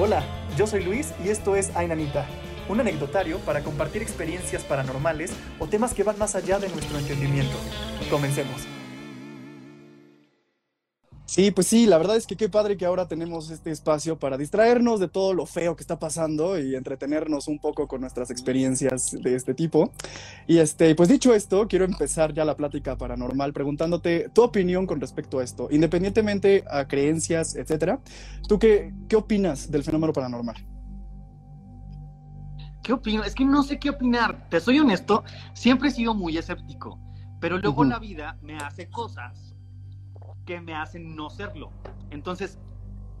Hola, yo soy Luis y esto es Ainanita, un anecdotario para compartir experiencias paranormales o temas que van más allá de nuestro entendimiento. Comencemos. Sí, pues sí, la verdad es que qué padre que ahora tenemos este espacio para distraernos de todo lo feo que está pasando y entretenernos un poco con nuestras experiencias de este tipo. Y este, pues dicho esto, quiero empezar ya la plática paranormal preguntándote tu opinión con respecto a esto, independientemente a creencias, etcétera. ¿Tú qué, qué opinas del fenómeno paranormal? ¿Qué opino? Es que no sé qué opinar. Te soy honesto, siempre he sido muy escéptico, pero luego la vida me hace cosas que me hacen no serlo. Entonces,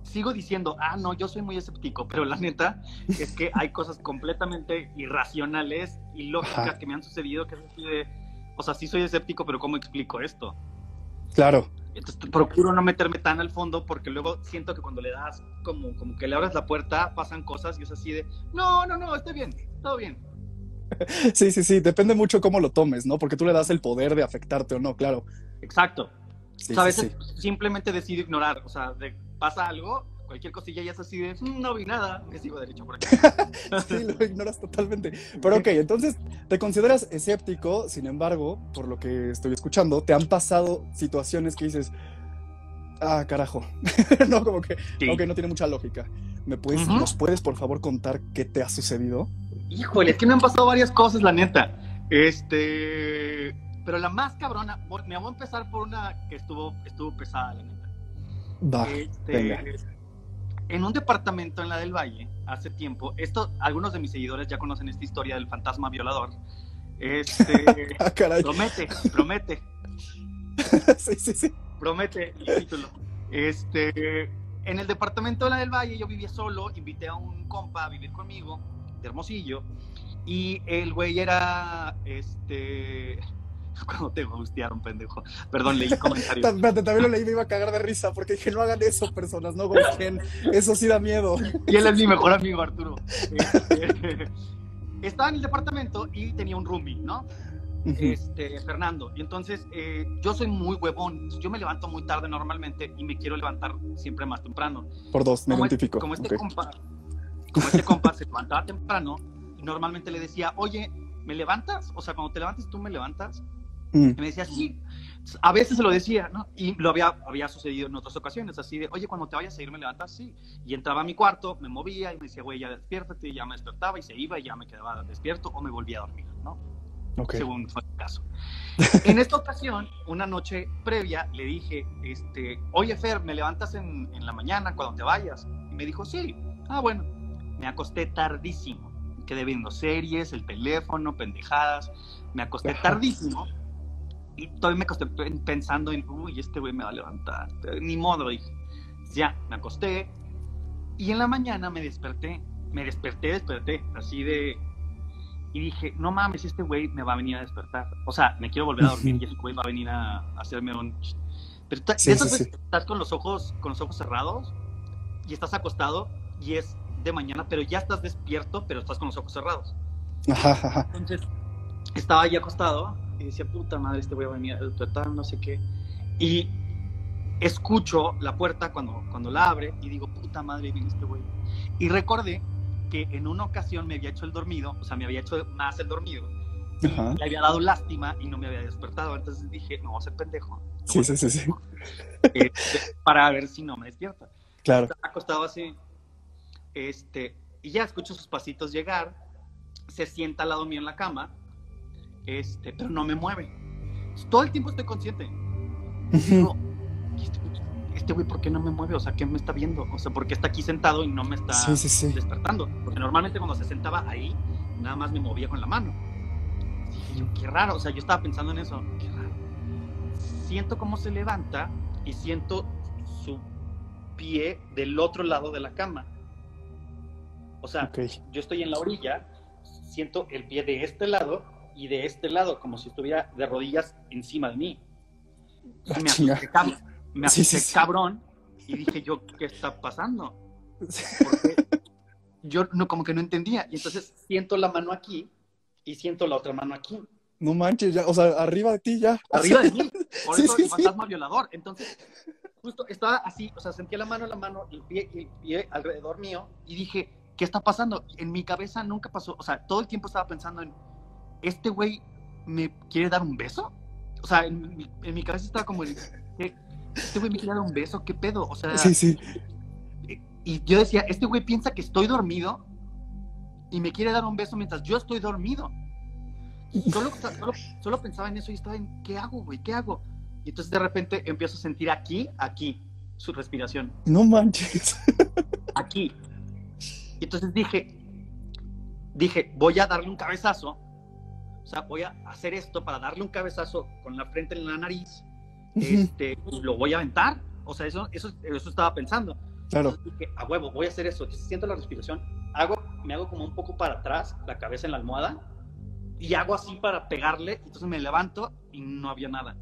sigo diciendo, ah, no, yo soy muy escéptico, pero la neta es que hay cosas completamente irracionales y lógicas que me han sucedido que es así de, o sea, sí soy escéptico, pero ¿cómo explico esto? Claro. Entonces procuro no meterme tan al fondo porque luego siento que cuando le das como, como que le abres la puerta pasan cosas y es así de, no, no, no, estoy bien, todo bien. Sí, sí, sí, depende mucho cómo lo tomes, ¿no? Porque tú le das el poder de afectarte o no, claro. Exacto. Sí, o sea, a sí, veces simplemente decido ignorar, o sea, de- pasa algo, cualquier cosilla y es así de, "Mm, no vi nada, me sigo derecho por aquí. Sí, lo ignoras totalmente. Pero ok, entonces te consideras escéptico, sin embargo, por lo que estoy escuchando, te han pasado situaciones que dices, ah, carajo. no, como que, Sí. ok, no tiene mucha lógica. ¿Me puedes. ¿Nos puedes, por favor, contar qué te ha sucedido? Híjole, es que me han pasado varias cosas, la neta. Este, pero la más cabrona, me voy a empezar por una que estuvo, estuvo pesada, la neta. Va, Este, en un departamento en la del Valle, hace tiempo, esto, algunos de mis seguidores ya conocen esta historia del fantasma violador. Este, Ah, caray. promete, promete, sí, sí, sí. promete el título. Este, en el departamento de la del Valle yo vivía solo, invité a un compa a vivir conmigo, de Hermosillo, y el güey era, este, cuando te gustearon, pendejo. Perdón, leí comentarios. También lo leí, me iba a cagar de risa porque dije, no hagan eso, personas, no golpeen. Eso sí da miedo. Y él es mi mejor amigo, Arturo. Este, estaba en el departamento y tenía un roomie, ¿no? Este, Fernando. Y entonces, eh, yo soy muy huevón. Yo me levanto muy tarde normalmente y me quiero levantar siempre más temprano. Por dos, me Como, es- identifico. como este Ok. compa, como este compa se levantaba temprano y normalmente le decía, oye, ¿me levantas? O sea, cuando te levantes, ¿tú me levantas? Mm, Y me decía, sí. A veces se lo decía, ¿no? Y lo había, había sucedido en otras ocasiones, así de, oye, cuando te vayas a ir, ¿me levantas? Sí. Y entraba a mi cuarto, me movía y me decía, güey, ya despiértate, y ya me despertaba y se iba y ya me quedaba despierto o me volvía a dormir, ¿no? ok. Según fue el caso. en esta ocasión, una noche previa, le dije, este, oye, Fer, ¿me levantas en, en la mañana cuando te vayas? Y me dijo, sí. Ah, bueno. Me acosté tardísimo. Quedé viendo series, el teléfono, pendejadas. Me acosté tardísimo. Y todavía me acosté pen- pensando en, uy, este güey me va a levantar. Ni modo, dije. Ya, me acosté. Y en la mañana me desperté. Me desperté, desperté. Así de. Y dije, no mames, este güey me va a venir a despertar. O sea, me quiero volver a dormir y ese güey va a venir a, a hacerme un. Pero Sí, sí, que estás con los ojos, con los ojos cerrados y estás acostado y es de mañana, pero ya estás despierto, pero estás con los ojos cerrados. Ajá, ajá. Entonces, estaba ahí acostado y decía, puta madre, este va a venir a despertar, no sé qué. Y escucho la puerta cuando, cuando la abre y digo, puta madre, viene este güey. Y recordé que en una ocasión me había hecho el dormido, o sea, me había hecho más el dormido. Y Ajá. le había dado lástima y no me había despertado. Entonces dije, no, voy a ser pendejo. Sí, voy sí, sí, sí. este, para ver si no me despierta. Claro. Estaba acostado así. Este, y ya escucho sus pasitos llegar. Se sienta al lado mío en la cama. Este, pero no me mueve. Todo el tiempo estoy consciente. Digo, "¿Y este, este güey, ¿por qué no me mueve? O sea, ¿qué me está viendo? O sea, ¿por qué está aquí sentado y no me está Sí, sí, sí. despertando? Porque normalmente cuando se sentaba ahí, nada más me movía con la mano. Dije yo, qué raro. O sea, yo estaba pensando en eso. Qué raro. Siento cómo se levanta y siento su pie del otro lado de la cama. O sea, Ok. yo estoy en la orilla, siento el pie de este lado y de este lado, como si estuviera de rodillas encima de mí. Ah, me asusté, me Sí, sí, asusté sí. cabrón y dije yo, ¿qué está pasando? Porque yo no, como que no entendía. Y entonces siento la mano aquí y siento la otra mano aquí. No manches, ya, o sea, arriba de ti ya. Arriba de mí. Por eso el fantasma violador. Entonces, justo estaba así, o sea, sentía la mano en la mano el pie, el pie alrededor mío y dije, ¿qué está pasando? En mi cabeza nunca pasó, o sea, todo el tiempo estaba pensando en, ¿este güey me quiere dar un beso? O sea, en mi, en mi cabeza estaba como. ¿este güey me quiere dar un beso? ¿Qué pedo? O sea, Sí, sí. y yo decía, este güey piensa que estoy dormido y me quiere dar un beso mientras yo estoy dormido. Solo, solo, solo pensaba en eso y estaba en, ¿qué hago, güey? ¿Qué hago? Y entonces de repente empiezo a sentir aquí, aquí, su respiración, No manches. aquí. Y entonces dije, dije, voy a darle un cabezazo. O sea, voy a hacer esto para darle un cabezazo con la frente en la nariz. Este, y lo voy a aventar. O sea, eso, eso, eso estaba pensando. Claro. Dije, a huevo, voy a hacer eso. Siento la respiración, hago, me hago como un poco para atrás, la cabeza en la almohada, y hago así para pegarle. Entonces me levanto y no había nada.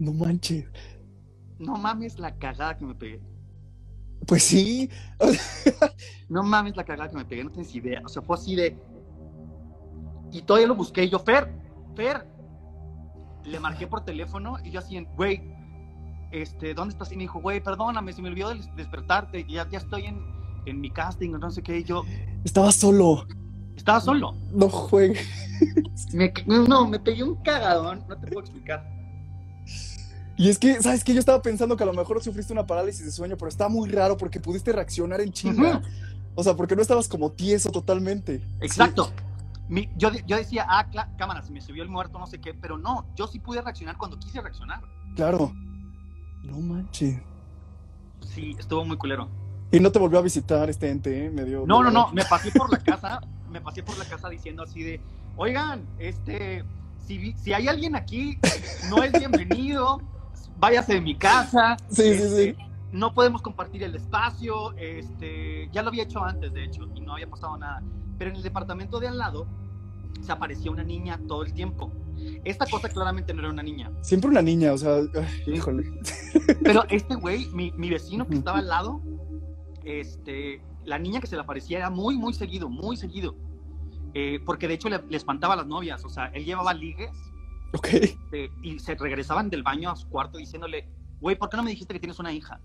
No manches. No mames la cagada que me pegué. Pues sí. No mames la cagada que me pegué, no tienes idea. O sea, fue así de. Y todavía lo busqué y yo, Fer, Fer. Le marqué por teléfono y yo así, güey, este, ¿dónde estás? Y me dijo, güey, perdóname, se me olvidó des- despertarte. Ya, ya estoy en, en mi casting no sé qué. Y yo Estaba solo. estaba solo. No juegue. Me, no, me pegué un cagadón, no te puedo explicar. Y es que, ¿sabes qué? Yo estaba pensando que a lo mejor sufriste una parálisis de sueño, pero está muy raro porque pudiste reaccionar en chinga. O sea, porque no estabas como tieso totalmente. Exacto. Mi- yo, yo decía, ah, cla- cámara, se me subió el muerto, no sé qué, pero no, yo sí pude reaccionar cuando quise reaccionar. Claro. No manches. Sí, estuvo muy culero. Y no te volvió a visitar este ente, ¿eh? Me dio. No, no, no, me pasé por la casa, me pasé por la casa diciendo así de, oigan, este, si, si hay alguien aquí, no es bienvenido, váyase de mi casa. Sí, sí, este, sí. No podemos compartir el espacio, este, ya lo había hecho antes, de hecho, y no había pasado nada. Pero en el departamento de al lado se aparecía una niña todo el tiempo. Esta cosa claramente no era una niña. Siempre una niña, o sea, ay, híjole. Pero este güey, mi, mi vecino que estaba al lado, este, la niña que se le aparecía era muy, muy seguido, muy seguido. Eh, porque de hecho le, le espantaba a las novias. O sea, él llevaba ligues Ok. eh, y se regresaban del baño a su cuarto diciéndole, güey, ¿por qué no me dijiste que tienes una hija?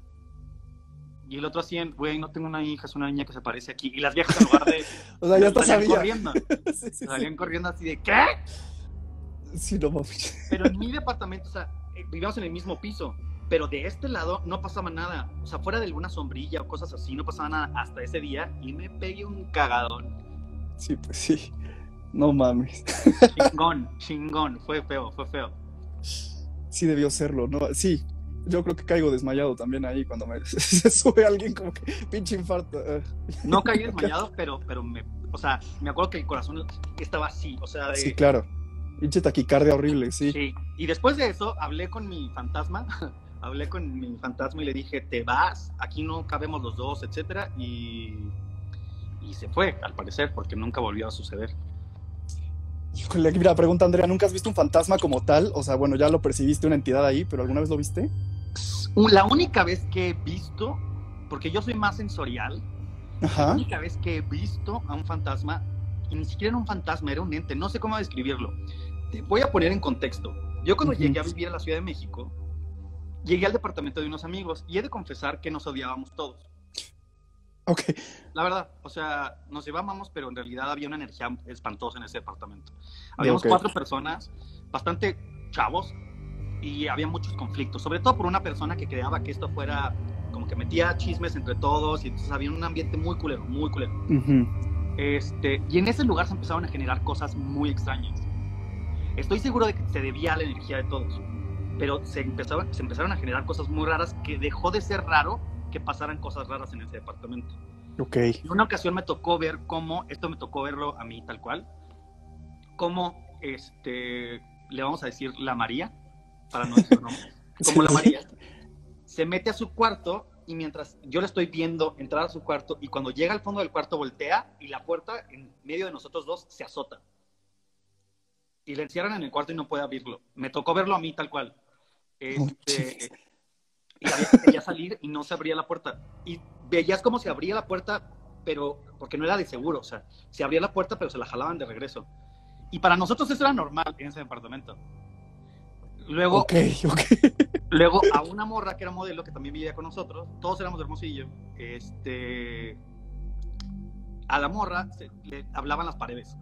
Y el otro así, güey, no tengo una hija, es una niña que se aparece aquí. Y las viejas en lugar de... O sea, ya hasta salían sabía. corriendo. Sí, sí, Salían corriendo así de, ¿qué? sí. Sí, no mames. Pero en mi departamento, o sea, eh, vivíamos en el mismo piso, pero de este lado no pasaba nada. O sea, fuera de alguna sombrilla o cosas así, no pasaba nada hasta ese día y me pegué un cagadón. Sí, pues sí. No mames. Chingón, chingón. Fue feo, fue feo. Sí debió serlo, ¿no? Sí. Yo creo que caigo desmayado también ahí cuando me se sube alguien como que pinche infarto. eh. No caí desmayado, pero, pero me, o sea, me acuerdo que el corazón estaba así, o sea, de, Sí, claro. Pinche taquicardia horrible, sí. sí. Y después de eso, hablé con mi fantasma, hablé con mi fantasma y le dije, te vas, aquí no cabemos los dos, etcétera, y, y se fue, al parecer, porque nunca volvió a suceder. Híjole, mira, pregunta Andrea, ¿nunca has visto un fantasma como tal? O sea, bueno, ya lo percibiste una entidad ahí, pero ¿alguna vez lo viste? La única vez que he visto, porque yo soy más sensorial, la Ajá. única vez que he visto a un fantasma, y ni siquiera era un fantasma, era un ente, no sé cómo describirlo. Te voy a poner en contexto. Yo cuando Ujú. llegué a vivir a la Ciudad de México, llegué al departamento de unos amigos y he de confesar que nos odiábamos todos. Ok. La verdad, o sea, nos llevábamos, pero en realidad había una energía espantosa en ese departamento. Habíamos Ok. cuatro personas, bastante chavos, y había muchos conflictos, sobre todo por una persona que creaba que esto fuera como que metía chismes entre todos, y entonces había un ambiente muy culero, muy culero. Ujú. Este, y en ese lugar se empezaron a generar cosas muy extrañas. Estoy seguro de que se debía a la energía de todos, pero se empezaron, se empezaron a generar cosas muy raras que dejó de ser raro que pasaran cosas raras en ese departamento. Ok. En una ocasión me tocó ver cómo, esto me tocó verlo a mí tal cual, cómo, este, le vamos a decir la María, para no decir nombre, como la. María, se mete a su cuarto y mientras yo le estoy viendo entrar a su cuarto y cuando llega al fondo del cuarto voltea y la puerta en medio de nosotros dos se azota. Y le encierran en el cuarto y no puede abrirlo. Me tocó verlo a mí tal cual. Este, y había que salir y no se abría la puerta. Y veías como se abría la puerta, pero porque no era de seguro, o sea, se abría la puerta, pero se la jalaban de regreso. Y para nosotros eso era normal en ese departamento. Luego. Luego a una morra que era modelo, que también vivía con nosotros, todos éramos de Hermosillo, este, a la morra se, le hablaban las paredes.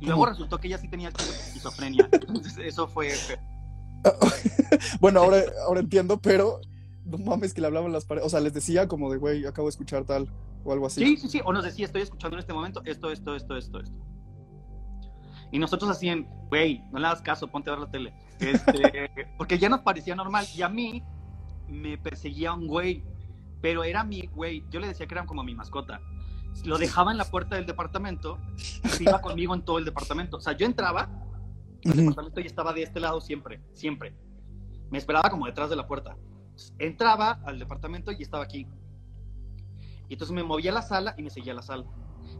Y luego ¿Cómo? resultó que ella sí tenía esquizofrenia. Entonces eso fue... Bueno, ahora, ahora entiendo, pero no mames que le hablaban las paredes. O sea, les decía como de, güey, acabo de escuchar tal o algo así. Sí, sí, sí. O nos decía, estoy escuchando en este momento esto, esto, esto, esto, esto. Y nosotros hacían, güey, no le hagas caso, ponte a ver la tele. Este, porque ya nos parecía normal. Y a mí me perseguía un güey. Pero era mi güey. Yo le decía que era como mi mascota. Lo dejaba en la puerta del departamento. y se iba conmigo en todo el departamento. O sea, yo entraba, Ujú. departamento ya estaba de este lado siempre, siempre. Me esperaba como detrás de la puerta. Entraba al departamento y estaba aquí. Y entonces me movía a la sala y me seguía a la sala.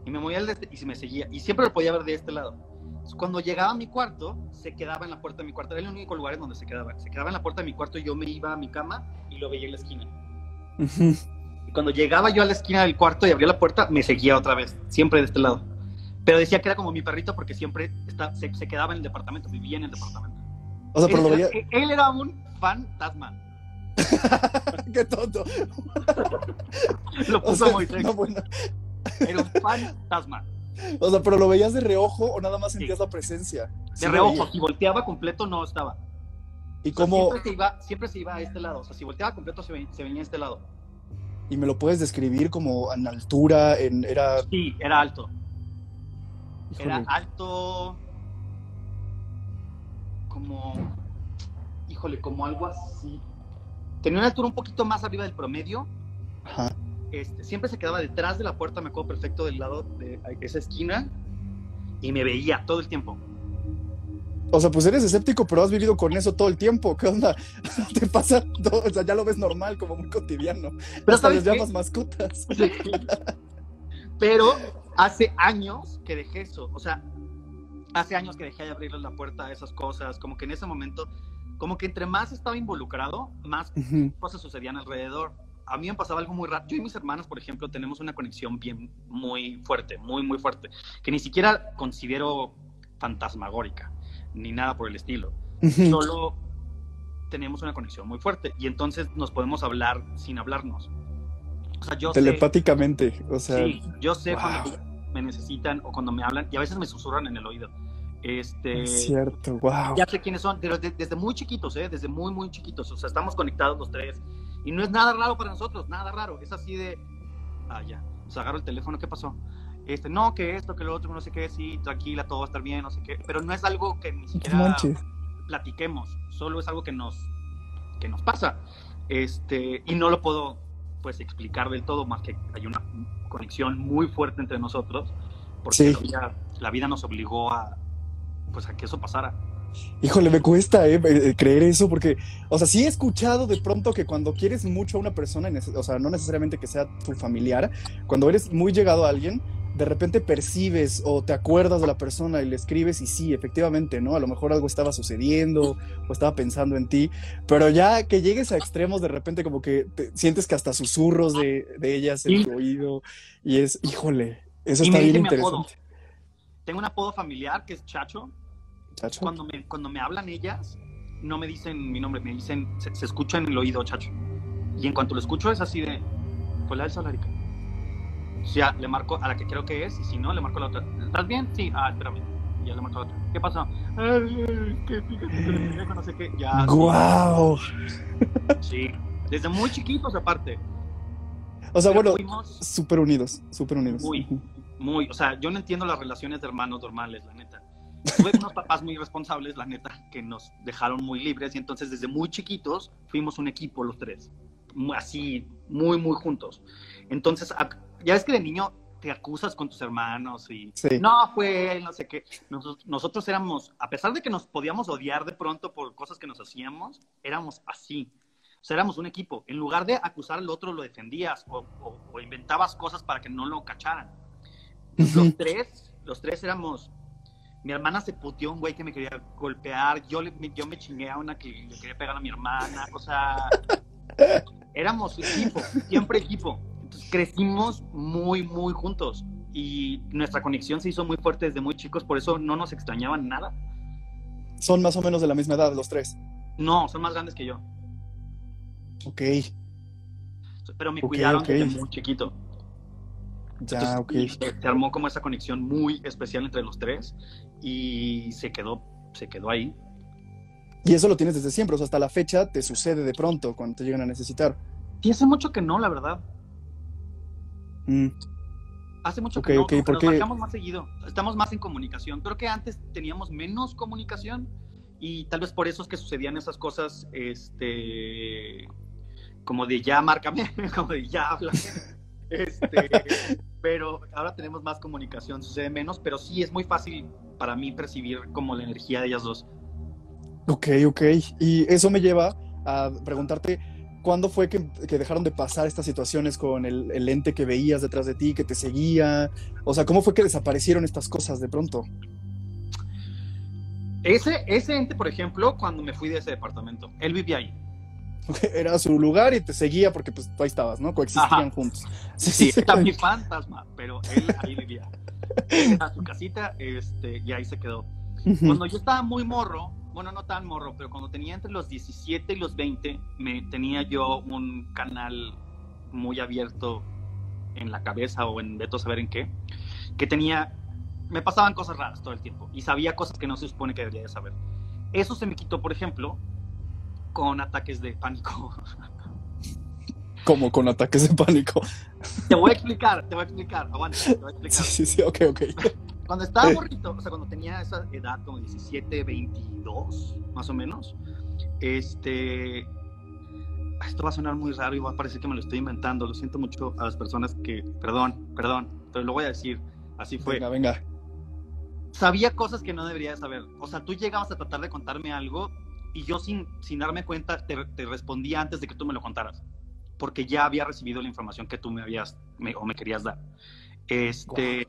Y me movía de este y se me seguía. Y siempre lo podía ver de este lado. Entonces, cuando llegaba a mi cuarto, se quedaba en la puerta de mi cuarto. Era el único lugar en donde se quedaba. Se quedaba en la puerta de mi cuarto y yo me iba a mi cama y lo veía en la esquina. Y cuando llegaba yo a la esquina del cuarto y abría la puerta, me seguía otra vez, siempre de este lado. Pero decía que era como mi perrito porque siempre está, se, se quedaba en el departamento, vivía en el departamento. O sea, pero lo él, veía. era- él era un fantasma. Qué tonto. Lo O puso sea, muy no, bueno. Era un fantasma. O sea, pero lo veías de reojo o nada más sentías la presencia. De reojo, si volteaba completo no estaba. Y O sea, cómo, siempre, se iba, siempre se iba a este lado. O sea, si volteaba completo se, ve- se venía a este lado. y me lo puedes describir como en altura, en era. Sí, era alto. híjole, Era alto. Como. Híjole, como algo así. Tenía una altura un poquito más arriba del promedio. ajá. Este, siempre se quedaba detrás de la puerta, me acuerdo perfecto del lado de esa esquina. Y me veía todo el tiempo. O sea, pues eres escéptico, pero has vivido con eso todo el tiempo. ¿Qué onda? Te pasa todo, o sea, ya lo ves normal, como muy cotidiano. Pero Hasta les llamas mascotas. Sí. Pero hace años que dejé eso. O sea, hace años que dejé de abrirle la puerta a esas cosas. Como que en ese momento, como que entre más estaba involucrado, más cosas sucedían alrededor. A mí me pasaba algo muy raro. Yo y mis hermanas, por ejemplo, tenemos una conexión bien, muy fuerte, muy, muy fuerte, que ni siquiera considero fantasmagórica, ni nada por el estilo. Solo tenemos una conexión muy fuerte y entonces nos podemos hablar sin hablarnos. O sea, yo sé, Telepáticamente. O sea, sí, yo sé wow. cuando me necesitan o cuando me hablan y a veces me susurran en el oído. Este, es cierto, wow. ya sé quiénes son, pero de- desde muy chiquitos, ¿eh? Desde muy, muy chiquitos. O sea, estamos conectados los tres. Y no es nada raro para nosotros, nada raro. Es así de, ah, ya. O sea, agarro el teléfono, ¿qué pasó? Este, no, que esto, que lo otro, no sé qué, sí, tranquila, todo va a estar bien, no sé qué. Pero no es algo que ni siquiera platiquemos, solo es algo que nos, que nos pasa. Este, y no lo puedo, pues, explicar del todo, más que hay una conexión muy fuerte entre nosotros, porque Sí. la, vida, la vida nos obligó a, pues, a que eso pasara. Híjole, me cuesta eh, eh, creer eso porque, o sea, sí he escuchado de pronto que cuando quieres mucho a una persona, o sea, no necesariamente que sea tu familiar, cuando eres muy llegado a alguien, de repente percibes o te acuerdas de la persona y le escribes y sí, efectivamente, ¿no? A lo mejor algo estaba sucediendo o estaba pensando en ti, pero ya que llegues a extremos, de repente como que te- sientes que hasta susurros de, de ellas en Sí. tu oído y es, híjole, eso Y está bien apodo. interesante. Tengo un apodo familiar que es Chacho. Chacho. Cuando me, cuando me hablan ellas, no me dicen mi nombre, me dicen, se, se escucha en el oído Chacho. Y en cuanto lo escucho es así de, pues la del Solarica. O sea, le marco a la que creo que es, y si no, le marco a la otra. ¿Estás bien? Sí, ah, espérame. Y ya le marco a la otra. ¿Qué pasó? Ay, que fíjate que no sé qué. Ya. ¡Guau! Sí. Desde muy chiquitos, aparte. O sea, Pero bueno, súper unidos, súper unidos. Muy. Muy, o sea, yo no entiendo las relaciones de hermanos normales, la neta. Tuve unos papás muy responsables, la neta, que nos dejaron muy libres y entonces desde muy chiquitos fuimos un equipo los tres, así, muy, muy juntos. Entonces, ya ves que de niño te acusas con tus hermanos y Sí. no fue él, no sé qué. Nosotros, nosotros éramos, a pesar de que nos podíamos odiar de pronto por cosas que nos hacíamos, éramos así. O sea, éramos un equipo. En lugar de acusar al otro, lo defendías o, o- o inventabas cosas para que no lo cacharan. Los tres, los tres éramos. Mi hermana se puteó un güey que me quería golpear. Yo, le- me- yo me chingué a una que le quería pegar a mi hermana. O sea, éramos equipo, siempre equipo. Entonces crecimos muy, muy juntos. Y nuestra conexión se hizo muy fuerte desde muy chicos, por eso no nos extrañaban nada. Son más o menos de la misma edad los tres. No, son más grandes que yo. Ok, Pero me Ok, cuidaron ok. desde muy chiquito. Ya. Entonces, Se armó como esa conexión muy especial entre los tres y se quedó, se quedó ahí. Y eso lo tienes desde siempre, o sea, hasta la fecha te sucede de pronto cuando te llegan a necesitar. Y hace mucho que no, la verdad. Mm, Hace mucho que no, ok, como que ¿por nos más seguido. Estamos más en comunicación. Creo que antes teníamos menos comunicación y tal vez por eso es que sucedían esas cosas, este, como de ya márcame, como de ya habla. Este, pero ahora tenemos más comunicación, sucede menos, pero sí es muy fácil para mí percibir como la energía de ellas dos. Ok, ok. Y eso me lleva a preguntarte, ¿cuándo fue que, que dejaron de pasar estas situaciones con el, el ente que veías detrás de ti, que te seguía? O sea, ¿cómo fue que desaparecieron estas cosas de pronto? Ese, ese ente, por ejemplo, cuando me fui de ese departamento, él vivía ahí. Era su lugar y te seguía porque pues tú ahí estabas, ¿no? Coexistían Ajá. juntos. Sí, está mi fantasma, pero él ahí vivía. Era su casita este, y ahí se quedó. Cuando yo estaba muy morro, bueno, no tan morro, pero cuando tenía entre los 17 y los 20, me tenía yo un canal muy abierto en la cabeza o en veto a saber en qué, que tenía, me pasaban cosas raras todo el tiempo y sabía cosas que no se supone que debería de saber. Eso se me quitó, por ejemplo, con ataques de pánico. Como con ataques de pánico. te voy a explicar, te voy a explicar, aguanta, te voy a explicar. Sí, sí, sí, ok, ok. Cuando estaba morrito, o sea, cuando tenía esa edad, como 17, 22, más o menos, este. Esto va a sonar muy raro y va a parecer que me lo estoy inventando. Lo siento mucho a las personas que. Perdón, perdón, pero lo voy a decir. Así fue. Venga, venga. Sabía cosas que no debería de saber. O sea, tú llegabas a tratar de contarme algo y yo, sin, sin darme cuenta, te, te respondía antes de que tú me lo contaras. Porque ya había recibido la información que tú me habías me- o me querías dar. Este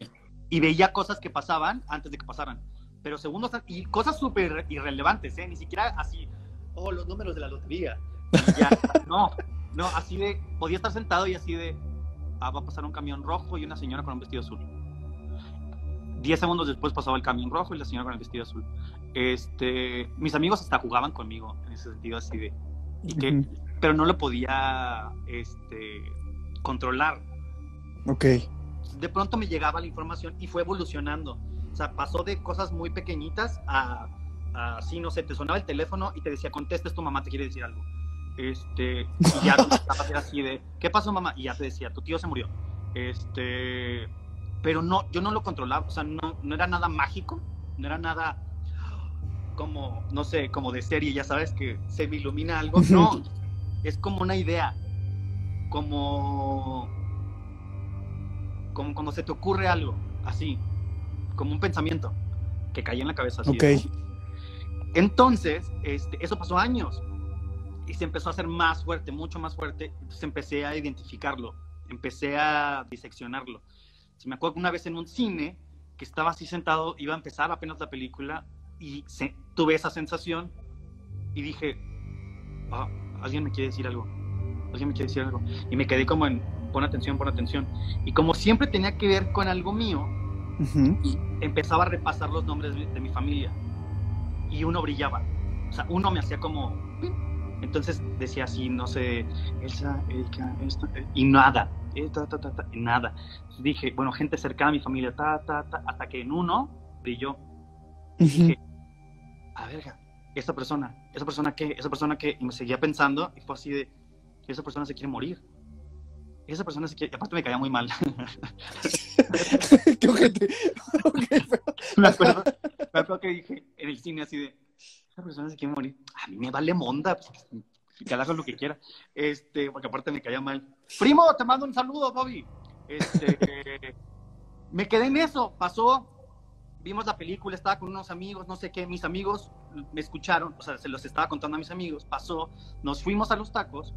y veía cosas que pasaban antes de que pasaran. Pero segundos y cosas súper irrelevantes, ¿eh? Ni siquiera así, oh, los números de la lotería. Ya, no, no, así de, podía estar sentado y así de, ah, va a pasar un camión rojo y una señora con un vestido azul. Diez segundos después pasaba el camión rojo y la señora con el vestido azul. Este, mis amigos hasta jugaban conmigo en ese sentido así de, y que, Ujú. pero no lo podía, este, controlar Ok. de pronto me llegaba la información y fue evolucionando. O sea, pasó de cosas muy pequeñitas a, a sí, no sé, te sonaba el teléfono y te decía, contestes, tu mamá te quiere decir algo. Este, y ya era así de, ¿qué pasó, mamá? Y ya te decía, tu tío se murió. Este, pero no, yo no lo controlaba, o sea, no, no era nada mágico, no era nada como, no sé, como de serie, ya sabes, que se me ilumina algo. No, es como una idea, como como cuando se te ocurre algo, así, como un pensamiento que cae en la cabeza. Así Ok. Entonces, este, eso pasó años y se empezó a hacer más fuerte, mucho más fuerte. Entonces empecé a identificarlo, empecé a diseccionarlo. Se me acuerdo que una vez en un cine que estaba así sentado, iba a empezar apenas la película y se- tuve esa sensación y dije, "Ah, alguien me quiere decir algo, alguien me quiere decir algo. Y me quedé como en, pon atención, pon atención. Y como siempre tenía que ver con algo mío, Ujú. empezaba a repasar los nombres de, de mi familia y uno brillaba. O sea, uno me hacía como... Entonces decía así, no sé, Elsa, Erika, esto, eh, y nada, eh, ta, ta, ta, y nada. Entonces dije, bueno, gente cercana a mi familia, ta, ta, ta, hasta que en uno brilló. Y Ujú. dije, a verga, esa persona, esa persona qué, esa persona qué, y me seguía pensando y fue así de, esa persona se quiere morir. Esa persona se quiere, y aparte me caía muy mal. Qué ojete. Me acuerdo, me acuerdo que dije en el cine así de, esa persona se quiere morir. A mí me vale monda, pues, que haga lo que quiera. Este, porque aparte me caía mal. Primo, te mando un saludo, Bobby. Este, me quedé en eso, pasó, vimos la película, estaba con unos amigos, no sé qué, mis amigos me escucharon, o sea, se los estaba contando a mis amigos, pasó, nos fuimos a los tacos,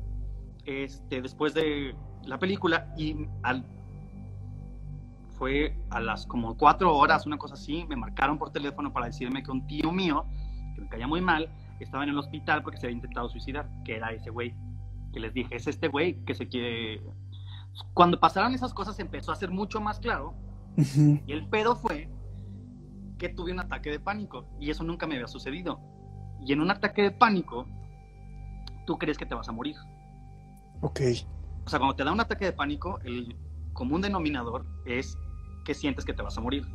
este, después de la película y al fue a las como cuatro horas, una cosa así, me marcaron por teléfono para decirme que un tío mío, que me caía muy mal, estaba en el hospital porque se había intentado suicidar, que era ese güey. Que les dije, es este güey que se quiere... Cuando pasaron esas cosas empezó a ser mucho más claro Ujú. y el pedo fue que tuve un ataque de pánico y eso nunca me había sucedido. Y en un ataque de pánico tú crees que te vas a morir. Ok. O sea, cuando te da un ataque de pánico, el común denominador es que sientes que te vas a morir.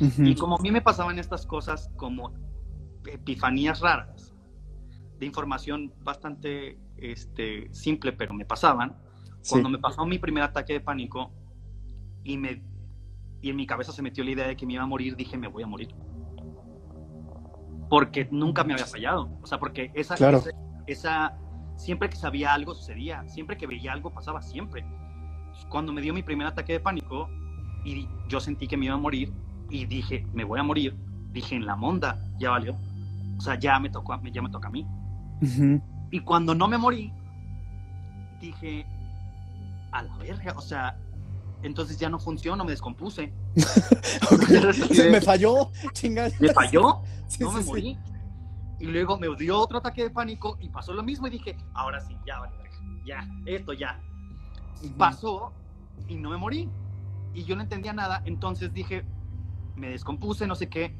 Ujú. Y como a mí me pasaban estas cosas como epifanías raras, de información bastante este, simple, pero me pasaban, Sí. cuando me pasó mi primer ataque de pánico y, me, y en mi cabeza se metió la idea de que me iba a morir, dije, me voy a morir. Porque nunca me había fallado. O sea, porque esa, Claro. esa, esa- siempre que sabía algo sucedía, siempre que veía algo pasaba, siempre. Cuando me dio mi primer ataque de pánico y yo sentí que me iba a morir y dije, me voy a morir, dije, en la monda, ya valió. O sea, ya me tocó, ya me toca a mí. Y cuando no me morí, dije, a la verga, o sea, entonces ya no funciono, me descompuse. Ok. Así de- Me falló, chingada. me falló, Sí, no sí, me sí. morí. Y luego me dio otro ataque de pánico y pasó lo mismo y dije, ahora sí, ya, ya, esto ya. Ujú. Pasó y no me morí. Y yo no entendía nada, entonces dije, me descompuse, no sé qué.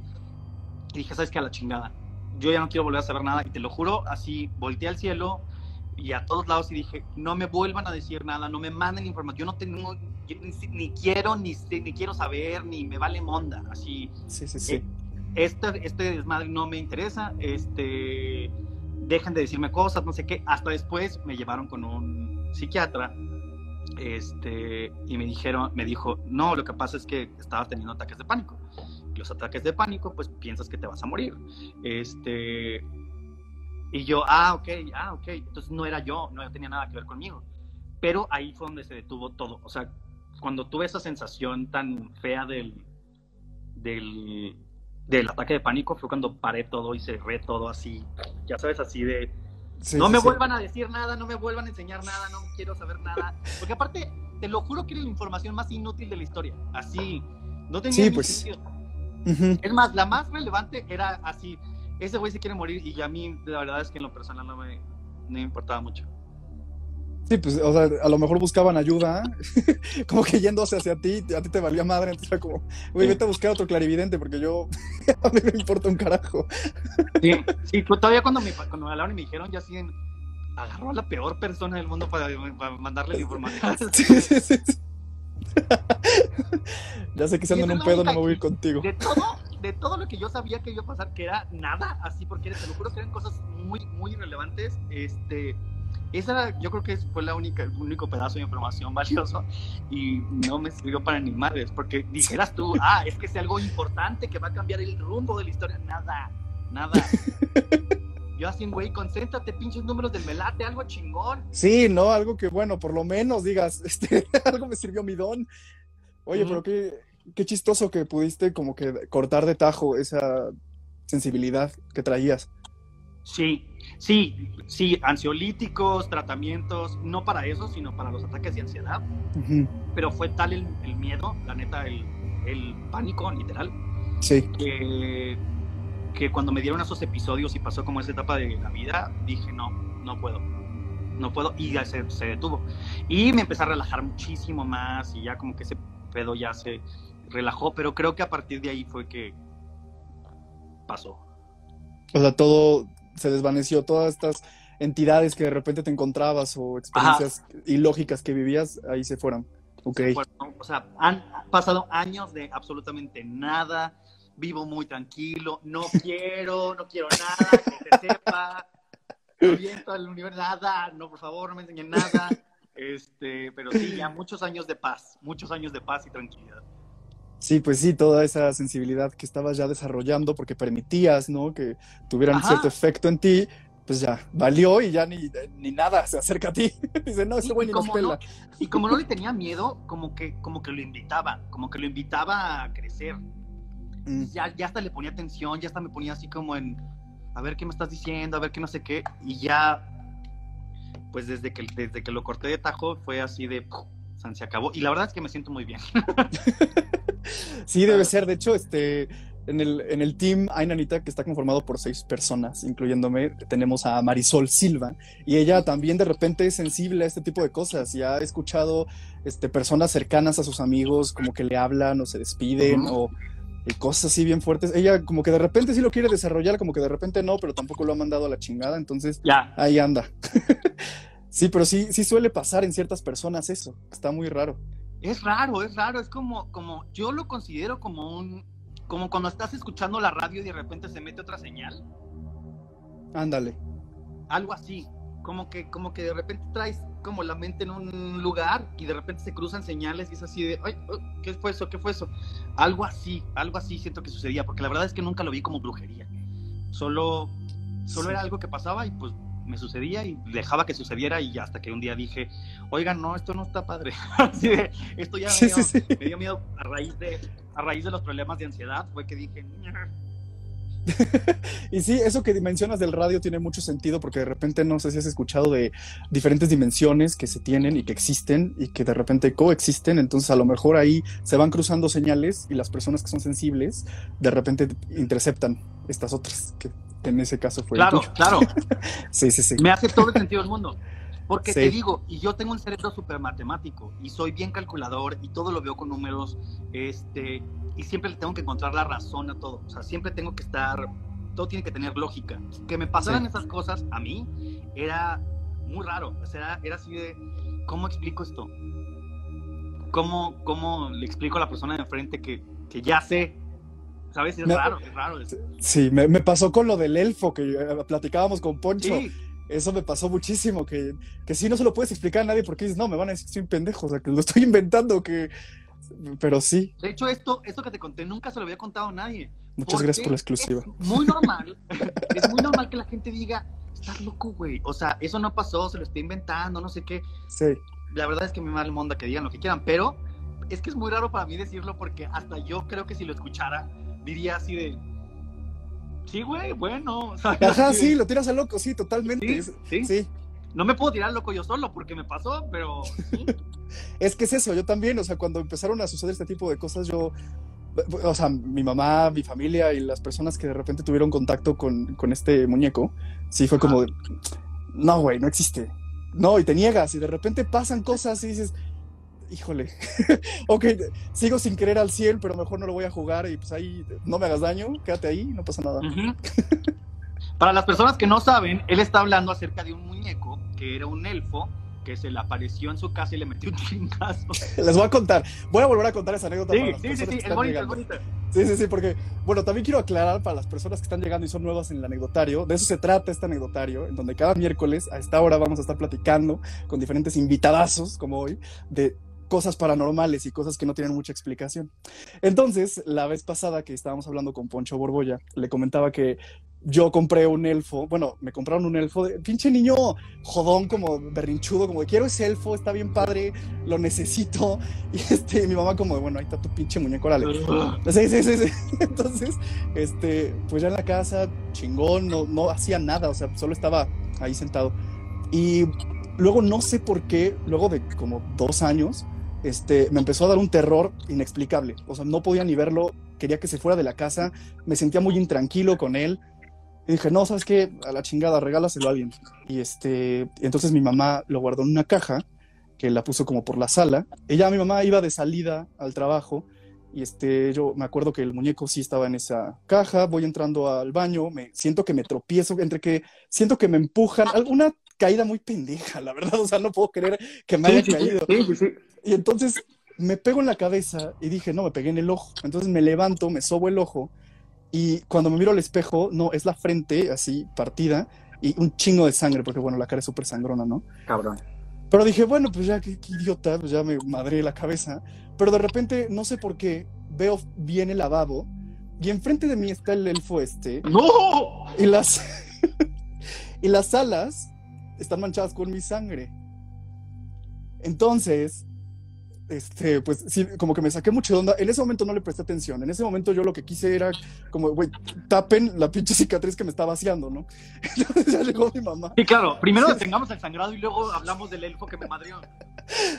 Y dije, ¿sabes qué? A la chingada. Yo ya no quiero volver a saber nada. Y te lo juro, así volteé al cielo y a todos lados y dije, no me vuelvan a decir nada, no me manden información. Yo no tengo, yo ni, ni quiero, ni, ni quiero saber, ni me vale monda. Así, Sí, sí, sí. eh, este, este desmadre no me interesa, este, dejen de decirme cosas, no sé qué. Hasta después me llevaron con un psiquiatra, este, y me dijeron, me dijo, no, lo que pasa es que estabas teniendo ataques de pánico. Los ataques de pánico, pues piensas que te vas a morir. Este, y yo, ah, ok, ah, ok. Entonces no era yo, no tenía nada que ver conmigo. Pero ahí fue donde se detuvo todo. O sea, cuando tuve esa sensación tan fea del, del, del ataque de pánico, fue cuando paré todo y cerré todo así. Ya sabes, así de, Sí, no sí, me sí. vuelvan a decir nada, no me vuelvan a enseñar nada, no quiero saber nada. Porque aparte, te lo juro que era la información más inútil de la historia. Así, no tenía Sí, pues. sentido. Ujú. Es más, la más relevante era así, ese güey se quiere morir y a mí la verdad es que en lo personal no me, no me importaba mucho. Sí, pues, o sea, a lo mejor buscaban ayuda, como que yéndose hacia ti, a ti te valía madre, entonces era como, güey, vete a buscar otro clarividente, porque yo, a mí me importa un carajo. Sí, sí, pues todavía cuando me, cuando me hablaron y me dijeron, ya así en- agarró a la peor persona del mundo para, para mandarle la información. Sí, sí, sí, sí. ya sé que Y ando en un pedo, no me voy a ir contigo. De todo, de todo lo que yo sabía que iba a pasar, que era nada, así porque te lo juro que eran cosas muy, muy irrelevantes, este, esa era, yo creo que fue la única, el único pedazo de información valioso y no me sirvió para ni madres, porque dijeras tú, ah, es que es algo importante que va a cambiar el rumbo de la historia, nada, nada. Yo así, güey, concéntrate, pinches números del melate, algo chingón. Sí, no, algo que, bueno, por lo menos digas, este, algo me sirvió mi don. Oye, pero qué, qué chistoso que pudiste como que cortar de tajo esa sensibilidad que traías. Sí, sí, sí, ansiolíticos, tratamientos, no para eso, sino para los ataques de ansiedad. Pero fue tal el, el miedo, la neta, el, el pánico, literal, Sí, que, que cuando me dieron esos episodios y pasó como esa etapa de la vida, dije, no, no puedo, no puedo, y ya se, se detuvo. Y me empecé a relajar muchísimo más y ya como que ese pedo ya se relajó, pero creo que a partir de ahí fue que pasó. o sea, todo se desvaneció, todas estas entidades que de repente te encontrabas o experiencias ilógicas que vivías, ahí se fueron. Ok. Bueno, o sea, han pasado años de absolutamente nada. Vivo muy tranquilo, no quiero, no quiero nada, que se sepa. Aviento al universo, nada, no, por favor, no me enseñen nada. Este, pero sí, ya muchos años de paz, muchos años de paz y tranquilidad. Sí, pues sí, toda esa sensibilidad que estabas ya desarrollando porque permitías, ¿no? Que tuvieran Ajá. cierto efecto en ti, pues ya valió y ya ni, ni nada se acerca a ti. Dice, no, ese güey y ni nos como pela. no- y como no le tenía miedo, como que, como que lo invitaba, como que lo invitaba a crecer. Mm. ya, ya hasta le ponía atención, ya hasta me ponía así como en, a ver qué me estás diciendo, a ver qué no sé qué, y ya, pues desde que, desde que lo corté de tajo fue así de, ¡puf! se acabó, y la verdad es que me siento muy bien. Sí, debe ser. De hecho, este, en el, en el team Ainanita, que está conformado por seis personas, incluyéndome, tenemos a Marisol Silva, y ella también de repente es sensible a este tipo de cosas, y ha escuchado este, personas cercanas a sus amigos como que le hablan o se despiden, o y cosas así bien fuertes. Ella como que de repente sí lo quiere desarrollar, como que de repente no, pero tampoco lo ha mandado a la chingada, entonces Ya. ahí anda. sí, pero sí, sí suele pasar en ciertas personas eso, está muy raro. Es raro, es raro, es como, como, yo lo considero como un, como cuando estás escuchando la radio y de repente se mete otra señal, Ándale. algo así, como que, como que de repente traes como la mente en un lugar y de repente se cruzan señales y es así de, ay, oh, ¿qué fue eso? ¿Qué fue eso? Algo así, algo así siento que sucedía, porque la verdad es que nunca lo vi como brujería, solo, solo Sí. era algo que pasaba y pues me sucedía y dejaba que sucediera y hasta que un día dije, oigan, no, esto no está padre, Así de, esto ya Sí, me dio- sí, sí. me dio miedo a raíz de a raíz de los problemas de ansiedad fue que dije Y sí, eso que mencionas del radio tiene mucho sentido porque de repente no sé si has escuchado de diferentes dimensiones que se tienen y que existen y que de repente coexisten, entonces a lo mejor ahí se van cruzando señales y las personas que son sensibles de repente interceptan estas otras, que en ese caso fue claro claro Sí, sí, sí. me hace todo el sentido del mundo porque Sí. te digo y yo tengo un cerebro súper matemático y soy bien calculador y todo lo veo con números este y siempre le tengo que encontrar la razón a todo. O sea siempre tengo que estar todo tiene que tener lógica. Que me pasaran Sí. esas cosas a mí era muy raro. O sea era así de cómo explico esto cómo cómo le explico a la persona de enfrente que, que ya sé sabes es Me- raro es raro es- Sí, me, me pasó con lo del elfo que eh, platicábamos con Poncho. sí. Eso me pasó muchísimo, que, que sí no se lo puedes explicar a nadie porque dices, no, me van a decir que soy un pendejo, o sea, que lo estoy inventando, que... Pero sí, De hecho, esto, esto que te conté nunca se lo había contado a nadie. muchas gracias por la exclusiva. Es muy normal, es muy normal que la gente diga, estás loco, güey. O sea, eso no pasó, se lo estoy inventando, no sé qué. Sí, La verdad es que me mal monda que digan lo que quieran, pero es que es muy raro para mí decirlo porque hasta yo creo que si lo escuchara, diría así de, sí, güey, bueno. ¿sabes? Ajá, sí, lo tiras a loco, sí, totalmente. Sí. sí. No me puedo tirar loco yo solo porque me pasó, pero sí. Es que es eso, yo también, o sea, cuando empezaron a suceder este tipo de cosas, yo, o sea, mi mamá, mi familia y las personas que de repente tuvieron contacto con, con este muñeco, sí fue como, de, no, güey, no existe. No, y te niegas y de repente pasan cosas y dices, híjole, ok, sigo sin querer al 100, pero mejor no lo voy a jugar y pues ahí no me hagas daño, quédate ahí, no pasa nada. Para las personas que no saben, él está hablando acerca de un muñeco que era un elfo que se le apareció en su casa y le metió un chingazo. Les voy a contar, voy a volver a contar esa anécdota. Sí, para las sí, sí, sí, es bonita, es bonita. Sí, sí, sí, porque, bueno, también quiero aclarar para las personas que están llegando y son nuevas en el anecdotario, de eso se trata este anecdotario, en donde cada miércoles a esta hora vamos a estar platicando con diferentes invitadazos, como hoy, de cosas paranormales y cosas que no tienen mucha explicación. Entonces, la vez pasada que estábamos hablando con Poncho Borbolla, le comentaba que yo compré un elfo, bueno, me compraron un elfo de pinche niño jodón, como berrinchudo, como de quiero ese elfo, está bien padre, lo necesito. Y este, mi mamá como de, bueno, ahí está tu pinche muñeco, órale. Sí, sí, sí, sí. Entonces, este, pues ya en la casa, chingón, no, no hacía nada, o sea, solo estaba ahí sentado. Y luego no sé por qué, luego de como dos años, este, me empezó a dar un terror inexplicable. O sea, no podía ni verlo, quería que se fuera de la casa, me sentía muy intranquilo con él. Y dije, no, ¿sabes qué? A la chingada, regálaselo a alguien. Y este, entonces mi mamá lo guardó en una caja que la puso como por la sala. Ella, mi mamá iba de salida al trabajo y este, yo me acuerdo que el muñeco sí estaba en esa caja, voy entrando al baño, me siento que me tropiezo, entre que siento que me empujan, alguna caída muy pendeja, la verdad, o sea, no puedo creer que me haya Sí, caído. sí, sí. Y entonces me pego en la cabeza y dije, no, me pegué en el ojo. Entonces me levanto, me sobo el ojo y cuando me miro al espejo, no, es la frente así partida y un chingo de sangre, porque bueno, la cara es súper sangrona, ¿no? Cabrón. Pero dije, bueno, pues ya, qué, qué idiota, pues ya me madré la cabeza. Pero de repente, no sé por qué, veo bien el lavabo y enfrente de mí está el elfo este ¡No! y las, y las alas están manchadas con mi sangre. Entonces, este, pues sí, como que me saqué mucho de onda. En ese momento no le presté atención. En ese momento yo lo que quise era como, güey, tapen la pinche cicatriz que me está vaciando, ¿no? Entonces ya llegó mi mamá. Sí, claro. Primero detengamos el sangrado y luego hablamos del elfo que me madrió.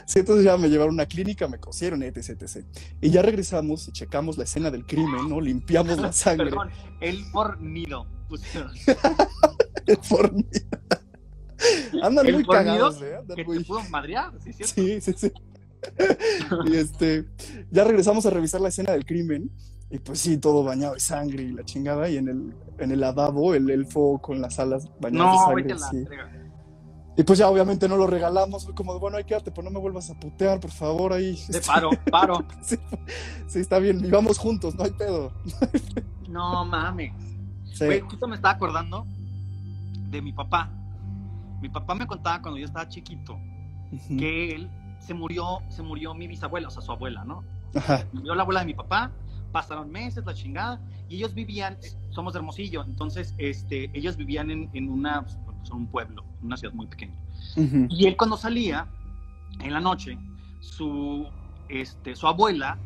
Sí, entonces ya me llevaron a una clínica, me cosieron, etc, etc. Y ya regresamos y checamos la escena del crimen, ¿no? Limpiamos la sangre. Perdón, el fornido. pusieron. El fornido. Andan El muy cagados, ¿eh? Andan que muy- te pudo madrear, ¿sí, cierto? Sí, sí, sí. y este, ya regresamos a revisar la escena del crimen Y pues sí, todo bañado de sangre y la chingada. Y en el, en el lavabo, el elfo con las alas bañadas No, de sangre. la sí. Y pues ya obviamente no lo regalamos. Fue como, bueno, ahí quédate, pues no me vuelvas a putear, por favor, ahí. De Este, paro, paro. sí, sí, está bien. Y vamos juntos, no hay pedo. No mames. Sí. Güey, justo me estaba acordando de mi papá. Mi papá me contaba cuando yo estaba chiquito que él se murió, se murió mi bisabuela, o sea, su abuela, ¿no? Ajá. Murió la abuela de mi papá, pasaron meses, la chingada, y ellos vivían, eh, somos de Hermosillo, entonces, este, ellos vivían en, en una, pues, en un pueblo, en una ciudad muy pequeña. Y él cuando salía, en la noche, su, este, su abuela,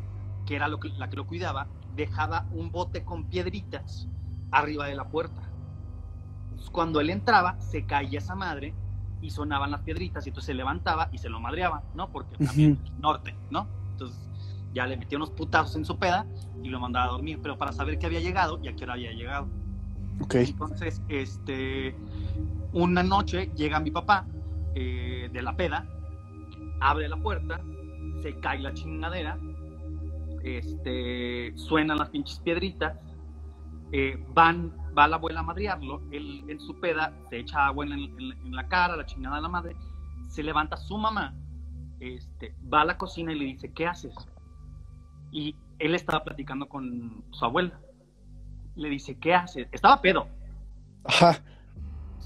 que era lo que- la que lo cuidaba, dejaba un bote con piedritas arriba de la puerta. Cuando él entraba, se caía esa madre y sonaban las piedritas y entonces se levantaba y se lo madreaba, ¿no? Porque también norte, ¿no? Entonces ya le metía unos putazos en su peda y lo mandaba a dormir, pero para saber que había llegado y a qué hora había llegado. Ok. Entonces, este, una noche llega mi papá eh, de la peda, abre la puerta, se cae la chingadera, este, suenan las pinches piedritas, eh, van, va la abuela a madrearlo, él en su peda se echa agua en, la- en la cara, la chingada de la madre, se levanta su mamá, este, va a la cocina y le dice, ¿qué haces? Y él estaba platicando con su abuela. Le dice, ¿qué haces? Estaba pedo. Ajá.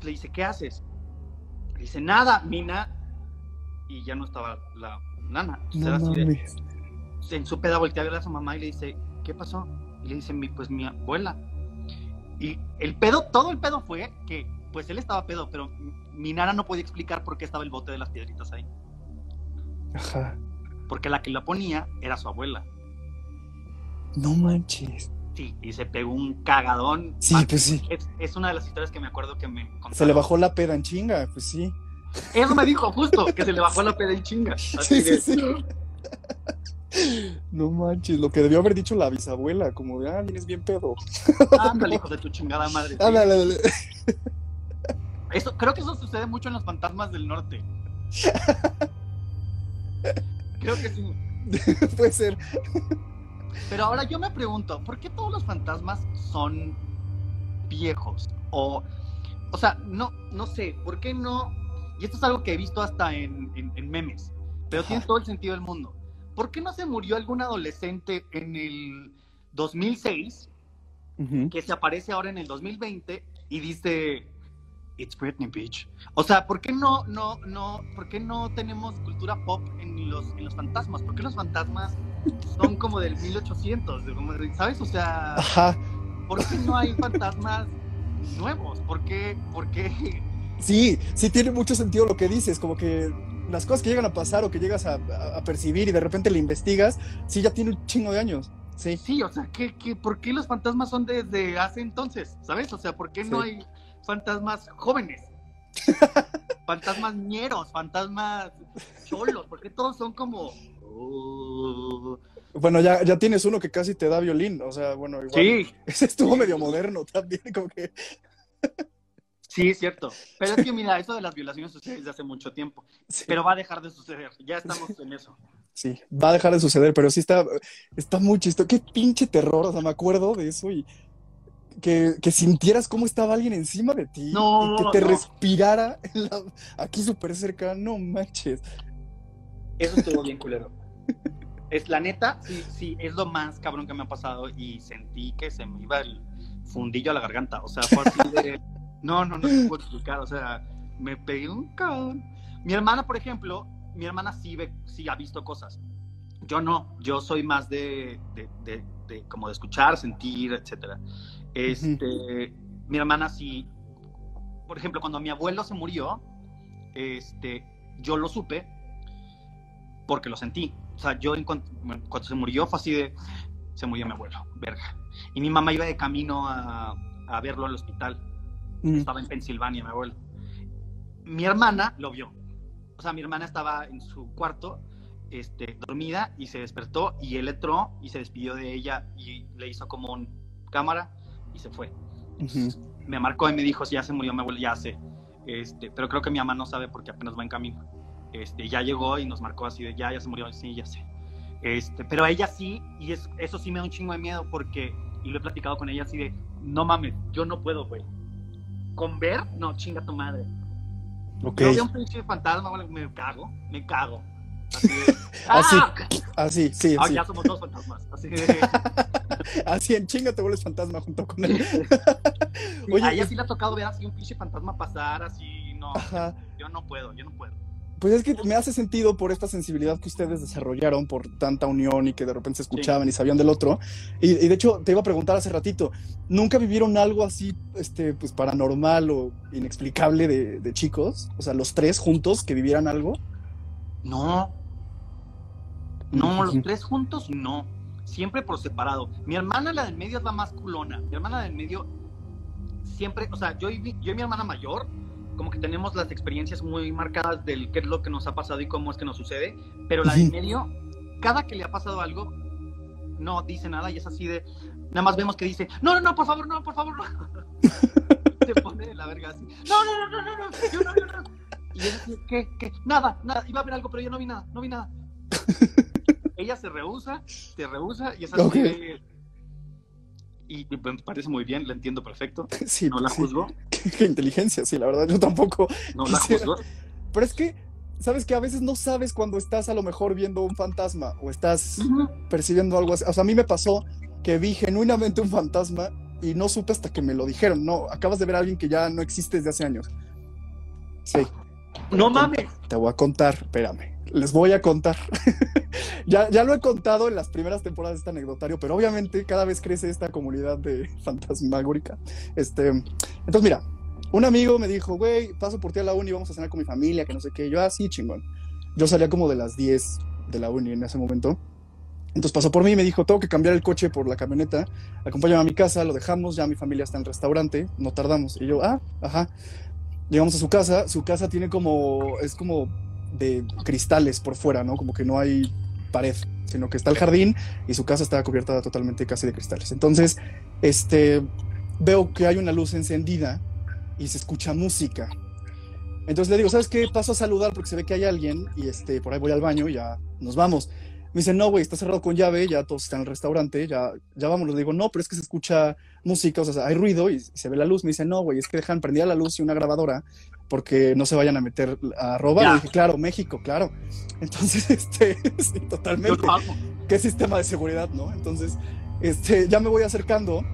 Le dice, ¿qué haces? Le dice, nada, Mina. Y ya no estaba la nana. No de- en su peda voltea a ver a su mamá y le dice, ¿qué pasó? Y le dice, "Mi- pues mi abuela. Y el pedo, todo el pedo fue que, pues él estaba pedo, pero mi nana no podía explicar por qué estaba el bote de las piedritas ahí. Ajá. Porque la que la ponía era su abuela. No manches. Sí, y se pegó un cagadón. Sí, Ah, pues sí. Es, es una de las historias que me acuerdo que me contaron. Se le bajó la peda en chinga, pues sí. Eso me dijo justo, que se le bajó la peda y chinga. Así Sí, de- sí, sí. No manches, lo que debió haber dicho la bisabuela, como de, ah, vienes bien pedo. Ándale, hijo de tu chingada madre. sí. Ándale, ándale. Eso, creo que eso sucede mucho en los fantasmas del norte. Creo que sí. Puede ser. Pero ahora yo me pregunto, ¿por qué todos los fantasmas son viejos? O, o sea, no, no sé, ¿por qué no? Y esto es algo que he visto hasta en, en- en memes, pero tiene todo el sentido del mundo. ¿Por qué no se murió algún adolescente en el 2006 Ujú. que se aparece ahora en el 2020 y dice It's Britney Beach. O sea, ¿por qué no, no, no, por qué no tenemos cultura pop en los, en los fantasmas? ¿Por qué los fantasmas son como del 1800? de como de- ¿Sabes? O sea, Ajá. ¿por qué no hay fantasmas nuevos? ¿Por qué? ¿Por qué? Sí, sí tiene mucho sentido lo que dices, como que las cosas que llegan a pasar o que llegas a, a- a percibir y de repente le investigas, sí, ya tiene un chingo de años. Sí. Sí, o sea, ¿qué, qué, por qué los fantasmas son desde hace entonces? ¿Sabes? O sea, ¿por qué no hay fantasmas jóvenes? fantasmas ñeros, fantasmas cholos, ¿por qué todos son como... "Oh"? Bueno, ya, ya tienes uno que casi te da violín, o sea, bueno, igual. Sí, Ese estuvo medio moderno también, como que. Sí, es cierto. Pero es que mira, eso de las violaciones sucede desde hace mucho tiempo, Sí, pero va a dejar de suceder. Ya estamos en eso. sí, va a dejar de suceder, pero sí está, está muy chistoso. Qué pinche terror, o sea, me acuerdo de eso y que, que sintieras cómo estaba alguien encima de ti No, y que te no. respirara la- aquí súper cerca, no manches. Eso estuvo bien culero. Es la neta, sí, sí, es lo más cabrón que me ha pasado y sentí que se me iba el fundillo a la garganta. O sea, fue así de. No, no, no te puedo explicar. O sea, me pegué un cabrón. Mi hermana, por ejemplo, mi hermana sí, ve, sí ha visto cosas. Yo no, yo soy más de, de, de- de como de escuchar, sentir, etcétera. Este, mi hermana sí, por ejemplo, cuando mi abuelo se murió, este, yo lo supe porque lo sentí. O sea, yo cuando se murió fue así de, se murió mi abuelo, verga. Y mi mamá iba de camino a, a verlo al hospital. Mm, Estaba en Pensilvania, mi abuelo. Mi hermana lo vio. O sea, mi hermana estaba en su cuarto, este, dormida, y se despertó, y él entró y se despidió de ella y le hizo como un cámara y se fue. Me marcó y me dijo, si ya se murió mi abuelo, ya sé. Este, pero creo que mi mamá no sabe porque apenas va en camino. Este, ya llegó y nos marcó así de, ya, ya se murió, sí, ya sé. Este, pero ella sí, y es, eso sí me da un chingo de miedo porque, y lo he platicado con ella así de, no mames, yo no puedo, güey. Con ver, no, chinga tu madre. Ok. Yo veo un pinche fantasma, me cago, me cago. Así de, Así, ¡ah! así, sí, Ah, sí. ya somos dos fantasmas. Así de, Así en chinga te vuelves fantasma junto con él. Oye, a ella sí le ha tocado ver así un pinche fantasma pasar, así, no, Ajá. yo no puedo, yo no puedo. Pues es que me hace sentido por esta sensibilidad que ustedes desarrollaron, por tanta unión y que de repente se escuchaban y sabían del otro. Y, y de hecho, te iba a preguntar hace ratito, ¿nunca vivieron algo así, este, pues paranormal o inexplicable de, de chicos? O sea, los tres juntos que vivieran algo. No, no, los tres juntos no. Siempre por separado. Mi hermana, la del medio, es la más culona. Mi hermana del medio, siempre, o sea, yo y, mi- yo y mi hermana mayor, como que tenemos las experiencias muy marcadas del qué es lo que nos ha pasado y cómo es que nos sucede. Pero la del Ujú. medio, cada que le ha pasado algo, no dice nada y es así de. Nada más vemos que dice: No, no, no, por favor, no, por favor, no. Se pone de la verga así: No, no, no, no, no, no, yo no, yo no. Y es así: ¿Qué? ¿Qué? Nada, nada. Iba a haber algo, pero yo no vi nada, no vi nada. Ella se rehúsa, se rehúsa y es así Ok. de- Y me parece muy bien, la entiendo perfecto. Sí, No la sí. juzgo, Qué, qué inteligencia, sí, la verdad, yo tampoco. no la juzgo. Pero es que, ¿sabes que A veces no sabes cuando estás a lo mejor viendo un fantasma o estás percibiendo algo así. O sea, a mí me pasó que vi genuinamente un fantasma y no supe hasta que me lo dijeron. No, acabas de ver a alguien que ya no existe desde hace años. Sí, No mames. te voy a contar, espérame. Les voy a contar. ya, ya lo he contado en las primeras temporadas de este anecdotario, pero obviamente cada vez crece esta comunidad de fantasmagórica. Este, entonces, mira, un amigo me dijo, güey, paso por ti a la uni, vamos a cenar con mi familia, que no sé qué. Yo, así, chingón. Yo salía como de las 10 de la uni en ese momento. Entonces pasó por mí y me dijo, tengo que cambiar el coche por la camioneta, acompáñame a mi casa, lo dejamos, ya mi familia está en el restaurante, no tardamos. Y yo, ah, ajá. Llegamos a su casa, su casa tiene como, es como de cristales por fuera, ¿no? Como que no hay pared, sino que está el jardín y su casa está cubierta totalmente casi de cristales. Entonces, este, veo que hay una luz encendida y se escucha música. Entonces le digo, ¿sabes qué? Paso a saludar porque se ve que hay alguien y este, por ahí voy al baño y ya nos vamos. Me dice, no, güey, está cerrado con llave, ya todos están en el restaurante, ya, ya vámonos. Le digo, no, pero es que se escucha música, o sea, hay ruido y, se ve la luz. Me dice, no, güey, es que dejan prendida la luz y una grabadora porque no se vayan a meter a robar. Dije, claro, México, claro. Entonces, este, sí, totalmente. ¿Qué sistema de seguridad, no? Entonces, este, ya me voy acercando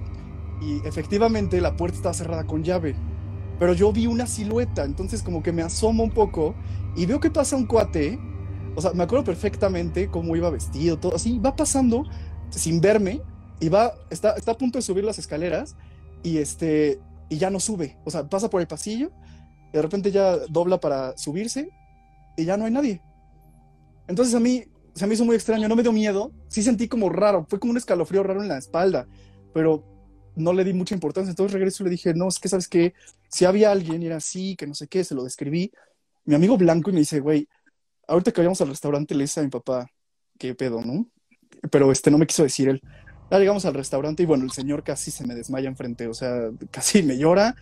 y efectivamente la puerta estaba cerrada con llave. Pero yo vi una silueta, entonces como que me asomo un poco y veo que pasa un cuate. O sea, me acuerdo perfectamente cómo iba vestido, todo así, va pasando sin verme y va, está, está a punto de subir las escaleras y este, y ya no sube. O sea, pasa por el pasillo, de repente ya dobla para subirse y ya no hay nadie. Entonces a mí se me hizo muy extraño, no me dio miedo, sí sentí como raro, fue como un escalofrío raro en la espalda, pero no le di mucha importancia. Entonces regreso y le dije, no, es que sabes que si había alguien y era así, que no sé qué, se lo describí. Mi amigo blanco y me dice, güey, ahorita que vayamos al restaurante le dice a mi papá, qué pedo, ¿no? Pero este no me quiso decir él. Ya llegamos al restaurante y bueno, el señor casi se me desmaya enfrente, o sea, casi me llora.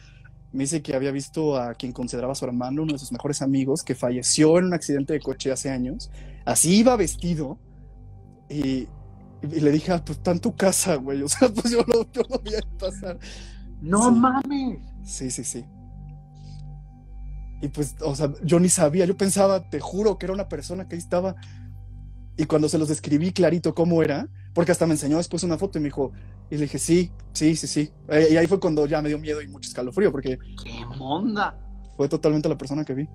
Me dice que había visto a quien consideraba su hermano, uno de sus mejores amigos, que falleció en un accidente de coche hace años. Así iba vestido. Y, y le dije, ah, pues está en tu casa, güey. O sea, pues yo lo, yo lo vi ahí pasar. No Sí. mames. Sí, sí, sí. Y pues, o sea, yo ni sabía, yo pensaba, te juro que era una persona que ahí estaba. Y cuando se los describí clarito cómo era, porque hasta me enseñó después una foto y me dijo, y le dije, sí, sí, sí, sí. Eh, Y ahí fue cuando ya me dio miedo y mucho escalofrío, porque ¡Qué monda! fue totalmente la persona que vi.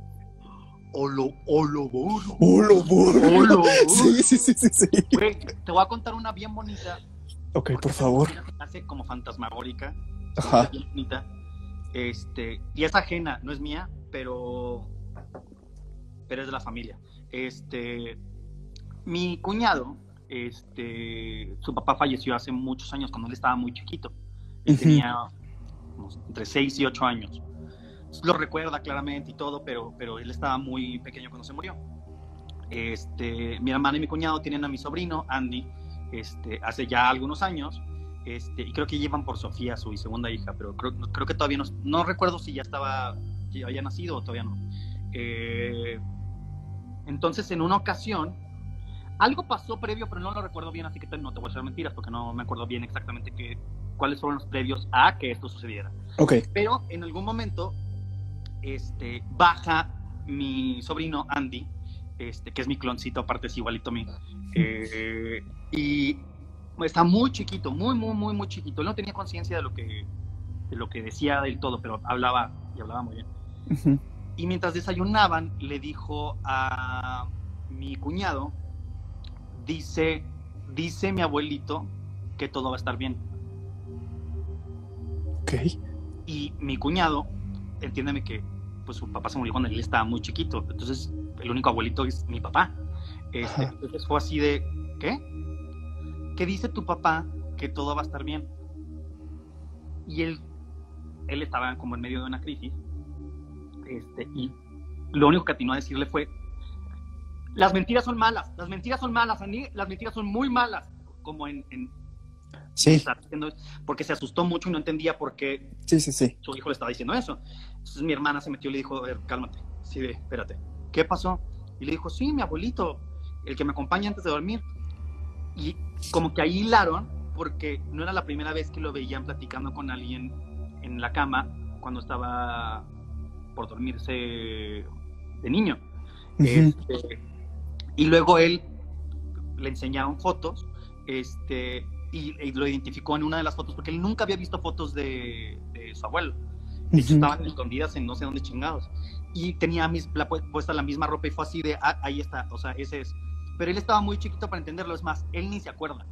Olo, olo, bolo. ¡Oh, lo burro! Olo. Sí, sí, sí, sí, sí. Güey, te voy a contar una bien bonita. Ok, por favor. Hace como fantasmagórica. Ajá. Bien bonita. Este, y es ajena, no es mía, pero. Pero es de la familia. Este. Mi cuñado, este. Su papá falleció hace muchos años, cuando él estaba muy chiquito. Él Ujú. tenía como entre 6 y 8 años. Lo recuerda claramente y todo, pero, pero él estaba muy pequeño cuando se murió. Este, mi hermana y mi cuñado tienen a mi sobrino, Andy, este, hace ya algunos años, este, y creo que llevan por Sofía, su segunda hija, pero creo, creo que todavía no, no recuerdo si ya estaba, ya había nacido o todavía no. Eh, entonces, en una ocasión, algo pasó previo, pero no lo recuerdo bien, así que no te voy a hacer mentiras porque no me acuerdo bien exactamente qué, cuáles fueron los previos a que esto sucediera. Ok. Pero en algún momento este, baja mi sobrino Andy, este, que es mi cloncito, aparte es igualito a mí, eh, y está muy chiquito, muy, muy, muy, muy chiquito. Él no tenía conciencia de lo que de lo que decía del todo, pero hablaba y hablaba muy bien. Y mientras desayunaban, le dijo a mi cuñado, dice, dice mi abuelito que todo va a estar bien. Ok. Y mi cuñado, entiéndeme que pues su papá se murió cuando él estaba muy chiquito, entonces el único abuelito es mi papá. Este, entonces fue así de, ¿qué? ¿Qué dice tu papá que todo va a estar bien? Y él, él estaba como en medio de una crisis, este, y lo único que atinó a decirle fue, las mentiras son malas, las mentiras son malas, las mentiras son muy malas, como en, en Sí, porque se asustó mucho y no entendía por qué sí, sí, sí. su hijo le estaba diciendo eso. Entonces mi hermana se metió y le dijo, a ver, cálmate, sí, espérate, ¿qué pasó? Y le dijo, sí, mi abuelito, el que me acompaña antes de dormir. Y como que ahí hilaron, porque no era la primera vez que lo veían platicando con alguien en la cama cuando estaba por dormirse de niño. Este, y luego él le enseñaron fotos este, y, y lo identificó en una de las fotos porque él nunca había visto fotos de, de su abuelo. De hecho, Ujú. estaban escondidas en no sé dónde chingados. Y tenía mis, la, pu- puesta la misma ropa y fue así de, ah, ahí está, o sea, ese es. Pero él estaba muy chiquito para entenderlo, es más, él ni se acuerda.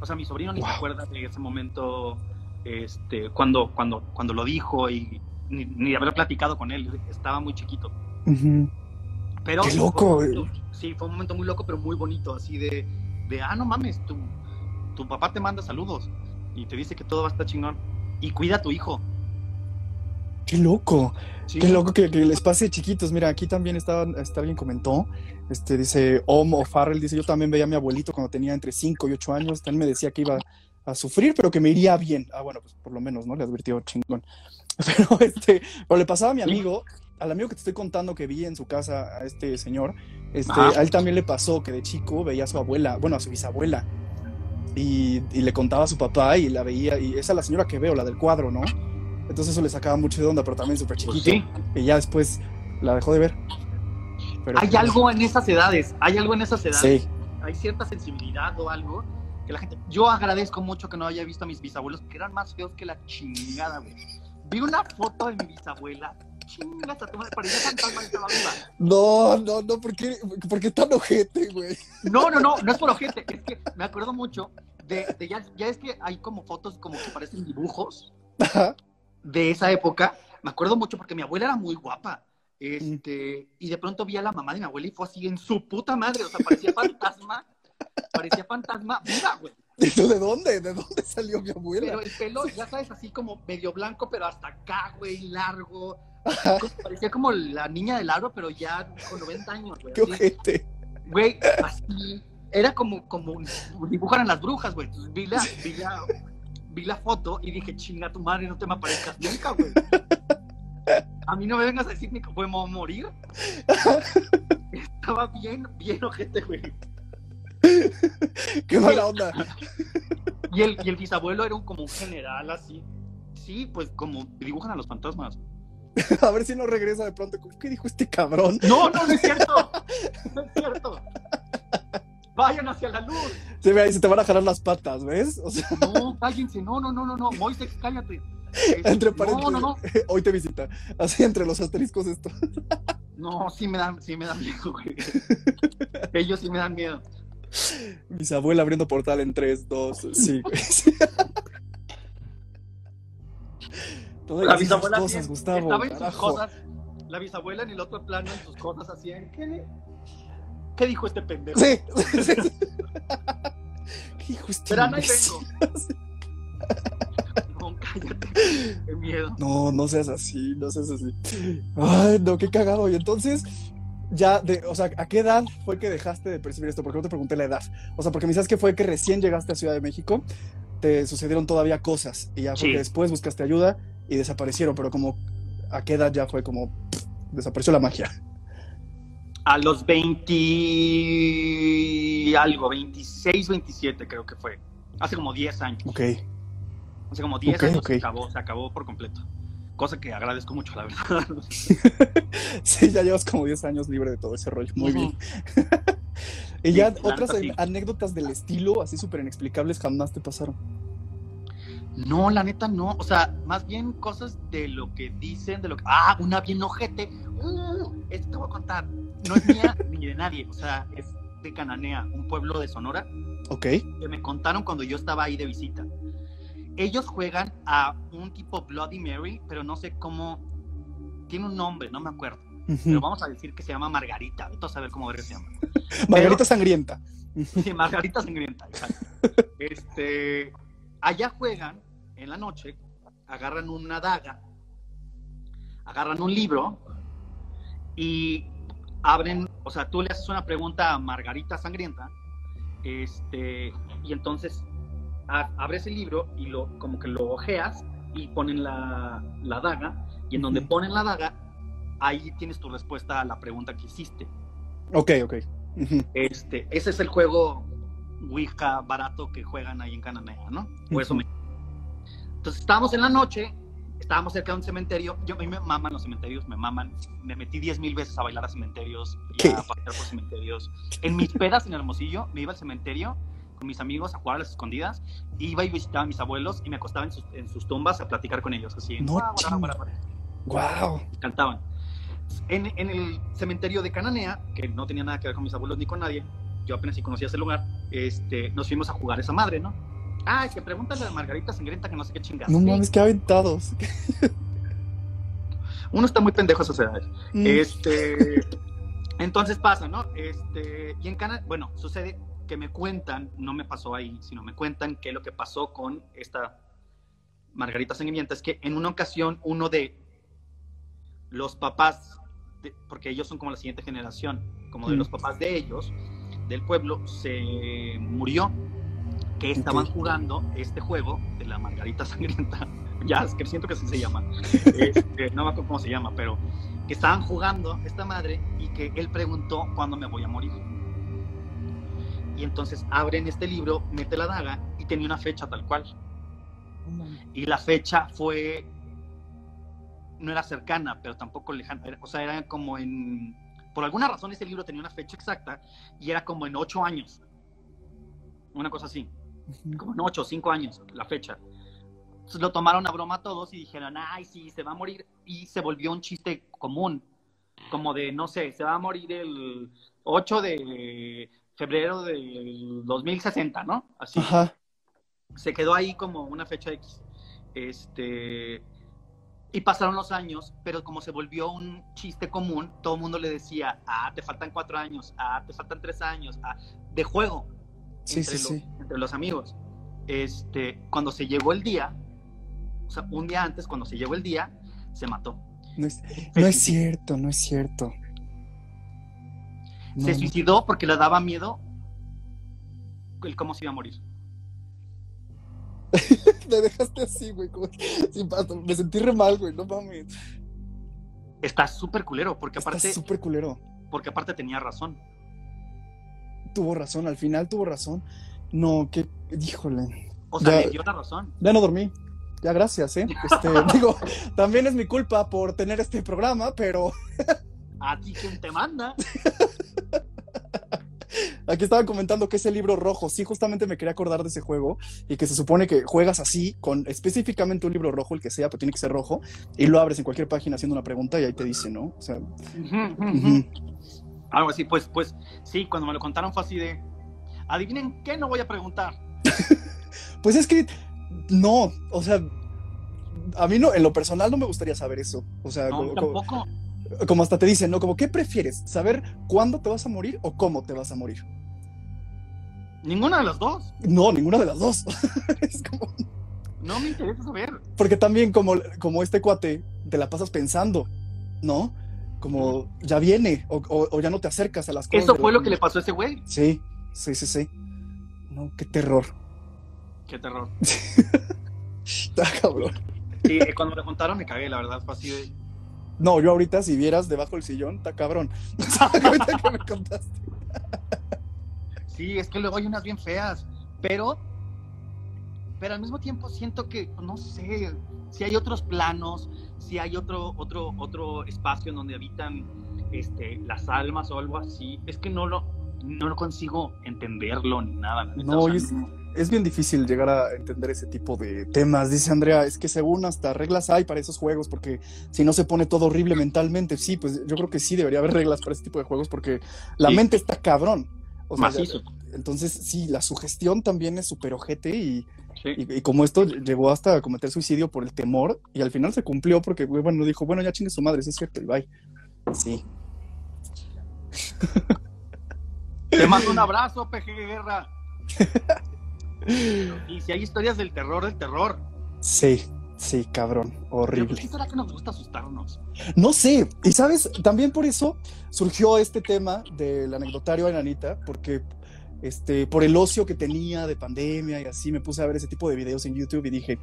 O sea, mi sobrino ni se acuerda de ese momento, este, cuando, cuando, cuando lo dijo y ni, ni haber platicado con él, estaba muy chiquito. Ujú. Pero Qué fue loco, momento- sí, fue un momento muy loco, pero muy bonito, así de, de ah, no mames, tu, tu papá te manda saludos y te dice que todo va a estar chingón. Y cuida a tu hijo. Qué loco. Sí. Qué loco que, que les pase chiquitos. Mira, aquí también estaba, este, alguien comentó, este, dice, Om o Farrell, dice, yo también veía a mi abuelito cuando tenía entre 5 y 8 años, también me decía que iba a sufrir, pero que me iría bien. Ah, bueno, pues por lo menos, ¿no? Le advirtió chingón. Pero, este, pero le pasaba a mi amigo, al amigo que te estoy contando que vi en su casa a este señor, este, Ajá. a él también le pasó que de chico veía a su abuela, bueno, a su bisabuela, y, y le contaba a su papá y la veía, y esa es la señora que veo, la del cuadro, ¿no? Entonces eso le sacaba mucho de onda, pero también súper Pues chiquito. sí. Y ya después la dejó de ver. Pero, Hay pues, algo en esas edades, hay algo en esas edades, Sí, hay cierta sensibilidad o algo que la gente. Yo agradezco mucho que no haya visto a mis bisabuelos, que eran más feos que la chingada, güey. Vi una foto de mi bisabuela, chingas a tu madre, parecía fantasma y estaba viva. No, no, no, ¿por qué, por qué tan ojete, güey? No, no, no, no es por ojete, es que me acuerdo mucho de, de ya, ya es que hay como fotos como que parecen dibujos Ajá. de esa época. Me acuerdo mucho porque mi abuela era muy guapa. Este, y de pronto vi a la mamá de mi abuela y fue así en su puta madre, o sea, parecía fantasma, parecía fantasma viva, güey. ¿Y tú de dónde? ¿De dónde salió mi abuela? Pero el pelo, ya sabes, así como medio blanco, pero hasta acá, güey, largo. Parecía como la niña del aro, pero ya con 90 años, güey. Qué así. ojete. Güey, así. Era como, como dibujan a las brujas, güey. Vi la, vi, la, vi la foto y dije, chinga tu madre, no te me aparezcas nunca, güey. A mí no me vengas a decir ni que podemos morir. Estaba bien, bien ojete, güey. Qué mala onda. Y el, y el bisabuelo era un, como un general así. Sí, pues como dibujan a los fantasmas. A ver si no regresa de pronto. ¿Qué dijo este cabrón? No, no, no es cierto. No es cierto. Vayan hacia la luz. Se ve ahí, se te van a jalar las patas, ¿ves? O sea, No, cállense. No, no, no, no, no. Moisés, cállate. Este, entre no, paréntesis. no, no. Hoy te visita. Así entre los asteriscos esto. No, sí me dan, sí me dan miedo, güey. Ellos sí me dan miedo. Bisabuela abriendo portal en 3, 2, sí, güey. Todas La bisabuela cosas, Gustavo. estaba en sus cosas. La bisabuela en el otro plano, en sus cosas, así en ¿qué, ¿qué dijo este pendejo? Sí. ¿Qué dijo este Verán, ahí imbécil? vengo. No, cállate. Qué miedo. No, no seas así, no seas así. Ay, no, qué cagado. Y entonces, ya, de, o sea, ¿a qué edad fue que dejaste de percibir esto? Porque no te pregunté la edad. O sea, porque me dices que fue que recién llegaste a Ciudad de México, te sucedieron todavía cosas y ya fue Sí. que después buscaste ayuda y desaparecieron, pero como, ¿a qué edad ya fue como, pff, desapareció la magia? A los 20 algo, 26, 27 creo que fue. Hace como 10 años. Ok. Hace como 10 Ok, años se acabó, se acabó por completo. Cosa que agradezco mucho, la verdad. Sí, ya llevas como 10 años libre de todo ese rollo. Muy bien. y ya Sí, otras neta, sí. anécdotas del estilo, así súper inexplicables, jamás te pasaron. No, la neta no. O sea, más bien cosas de lo que dicen, de lo que. Ah, una bien ojete. Uh, esto te voy a contar. No es mía ni de nadie. O sea, es de Cananea, un pueblo de Sonora, Ok. que me contaron cuando yo estaba ahí de visita. Ellos juegan a un tipo Bloody Mary, pero no sé cómo. Tiene un nombre, no me acuerdo. Pero vamos a decir que se llama Margarita. Vete a saber cómo verga se llama. Margarita Sangrienta. Sí, Margarita Sangrienta, exacto. Este, allá juegan en la noche, agarran una daga, agarran un libro y abren, o sea, tú le haces una pregunta a Margarita Sangrienta, este, y entonces a- abres el libro y lo, como que lo ojeas y ponen la, la daga, y en donde ponen la daga, ahí tienes tu respuesta a la pregunta que hiciste. Ok, ok. Este, ese es el juego Ouija barato que juegan ahí en Cananea, ¿no? O eso me- Entonces estábamos en la noche, estábamos cerca de un cementerio. Yo a mí me maman los cementerios, me maman. Me metí diez mil veces a bailar a cementerios y ¿Qué? a pasear por cementerios. En mis pedas en Hermosillo, me iba al cementerio con mis amigos a jugar a las escondidas. Iba y visitaba a mis abuelos y me acostaba en sus, en sus tumbas a platicar con ellos. Así, No guau, guau, guau, cantaban. En, en el cementerio de Cananea, que no tenía nada que ver con mis abuelos ni con nadie, yo apenas sí conocía ese lugar, este, nos fuimos a jugar esa madre, ¿no? Ah, que pregúntale a Margarita Sangrienta que no sé qué chingas. No mames, qué aventados. Uno está muy pendejo a esas edades. Mm. Este, entonces pasa, ¿no? Este, y en Canadá, bueno, sucede que me cuentan, no me pasó ahí, sino me cuentan que lo que pasó con esta Margarita Sangrienta es que en una ocasión uno de los papás, de- porque ellos son como la siguiente generación, como de Mm. los papás de ellos, del pueblo, se murió, que estaban jugando este juego de la Margarita Sangrienta. ya, es que siento que así se llama. Este, no me acuerdo cómo se llama, pero que estaban jugando esta madre y que él preguntó cuándo me voy a morir. Y entonces abren este libro, mete la daga y tenía una fecha tal cual. Y la fecha fue, no era cercana, pero tampoco lejana. O sea, era como en, por alguna razón ese libro tenía una fecha exacta y era como en ocho años. Una cosa así. Como en ocho o cinco años la fecha. Entonces lo tomaron a broma todos y dijeron, ay, sí, se va a morir. Y se volvió un chiste común, como de, no sé, se va a morir el 8 de febrero del 2060, ¿no? Así Ajá. se quedó ahí como una fecha X. Este, y pasaron los años, pero como se volvió un chiste común, todo el mundo le decía, ah, te faltan cuatro años, ah, te faltan tres años, ah, de juego Sí, entre, sí, los, sí. entre los amigos. Este, cuando se llegó el día, o sea, un día antes, cuando se llegó el día, se mató. No es, no es cierto, no es cierto. No, Se suicidó porque le daba miedo el cómo se iba a morir. Me dejaste así, güey. como me sentí re mal, güey. No mames. Está súper culero, porque Está aparte, súper culero. porque aparte tenía razón. Tuvo razón, al final tuvo razón. No, que. Híjole. O sea, Ya- le dio la razón. Ya no dormí. Ya, gracias, ¿eh? Este, digo, también es mi culpa por tener este programa, pero A ti quien te manda. aquí estaban comentando que ese libro rojo, sí, justamente me quería acordar de ese juego y que se supone que juegas así, con específicamente un libro rojo, el que sea, pero tiene que ser rojo, y lo abres en cualquier página haciendo una pregunta y ahí te dice, ¿no? O sea. Algo así, pues, pues, sí, cuando me lo contaron fue así de. Adivinen qué no voy a preguntar. Pues es que no, o sea, a mí no, en lo personal no me gustaría saber eso. O sea, No, como, como- tampoco. como hasta te dicen, ¿no? Como, ¿qué prefieres? ¿Saber cuándo te vas a morir o cómo te vas a morir? Ninguna de las dos. No, ninguna de las dos. es como, No me interesa saber. porque también como, como este cuate, te la pasas pensando, ¿no? Como ya viene o, o- o ya no te acercas a las cosas. Eso fue lo que le pasó a ese güey. Sí, sí, sí, sí. No, qué terror. Qué terror. Está cabrón. Sí, eh, cuando me lo contaron me cagué, la verdad. Fue así de. No, yo ahorita, si vieras debajo del sillón, está cabrón. ahorita que me contaste. Sí, es que luego hay unas bien feas, pero, pero al mismo tiempo siento que, no sé, si hay otros planos, si hay otro, otro, otro espacio en donde habitan este, las almas o algo así, es que no lo, no lo consigo entenderlo ni nada. No, o sea, y es, es bien difícil llegar a entender ese tipo de temas. Dice Andrea, es que según hasta reglas hay para esos juegos, porque si no se pone todo horrible mentalmente, sí, pues yo creo que sí debería haber reglas para ese tipo de juegos, porque la Sí. mente está cabrón. O sea, macizo. entonces, sí, la sugestión también es súper ojete y, Sí. y, y como esto llegó hasta a cometer suicidio por el temor y al final se cumplió porque, bueno, dijo, bueno, ya chingue su madre, sí es cierto, y bye. Sí. Te mando un abrazo, PG Guerra. Y si hay historias del terror, del terror. Sí, sí, cabrón, Pero horrible. ¿por qué será que nos gusta asustarnos? No sé, y sabes, también por eso surgió este tema del anecdotario de Anita, porque este, por el ocio que tenía de pandemia y así, me puse a ver ese tipo de videos en YouTube y dije,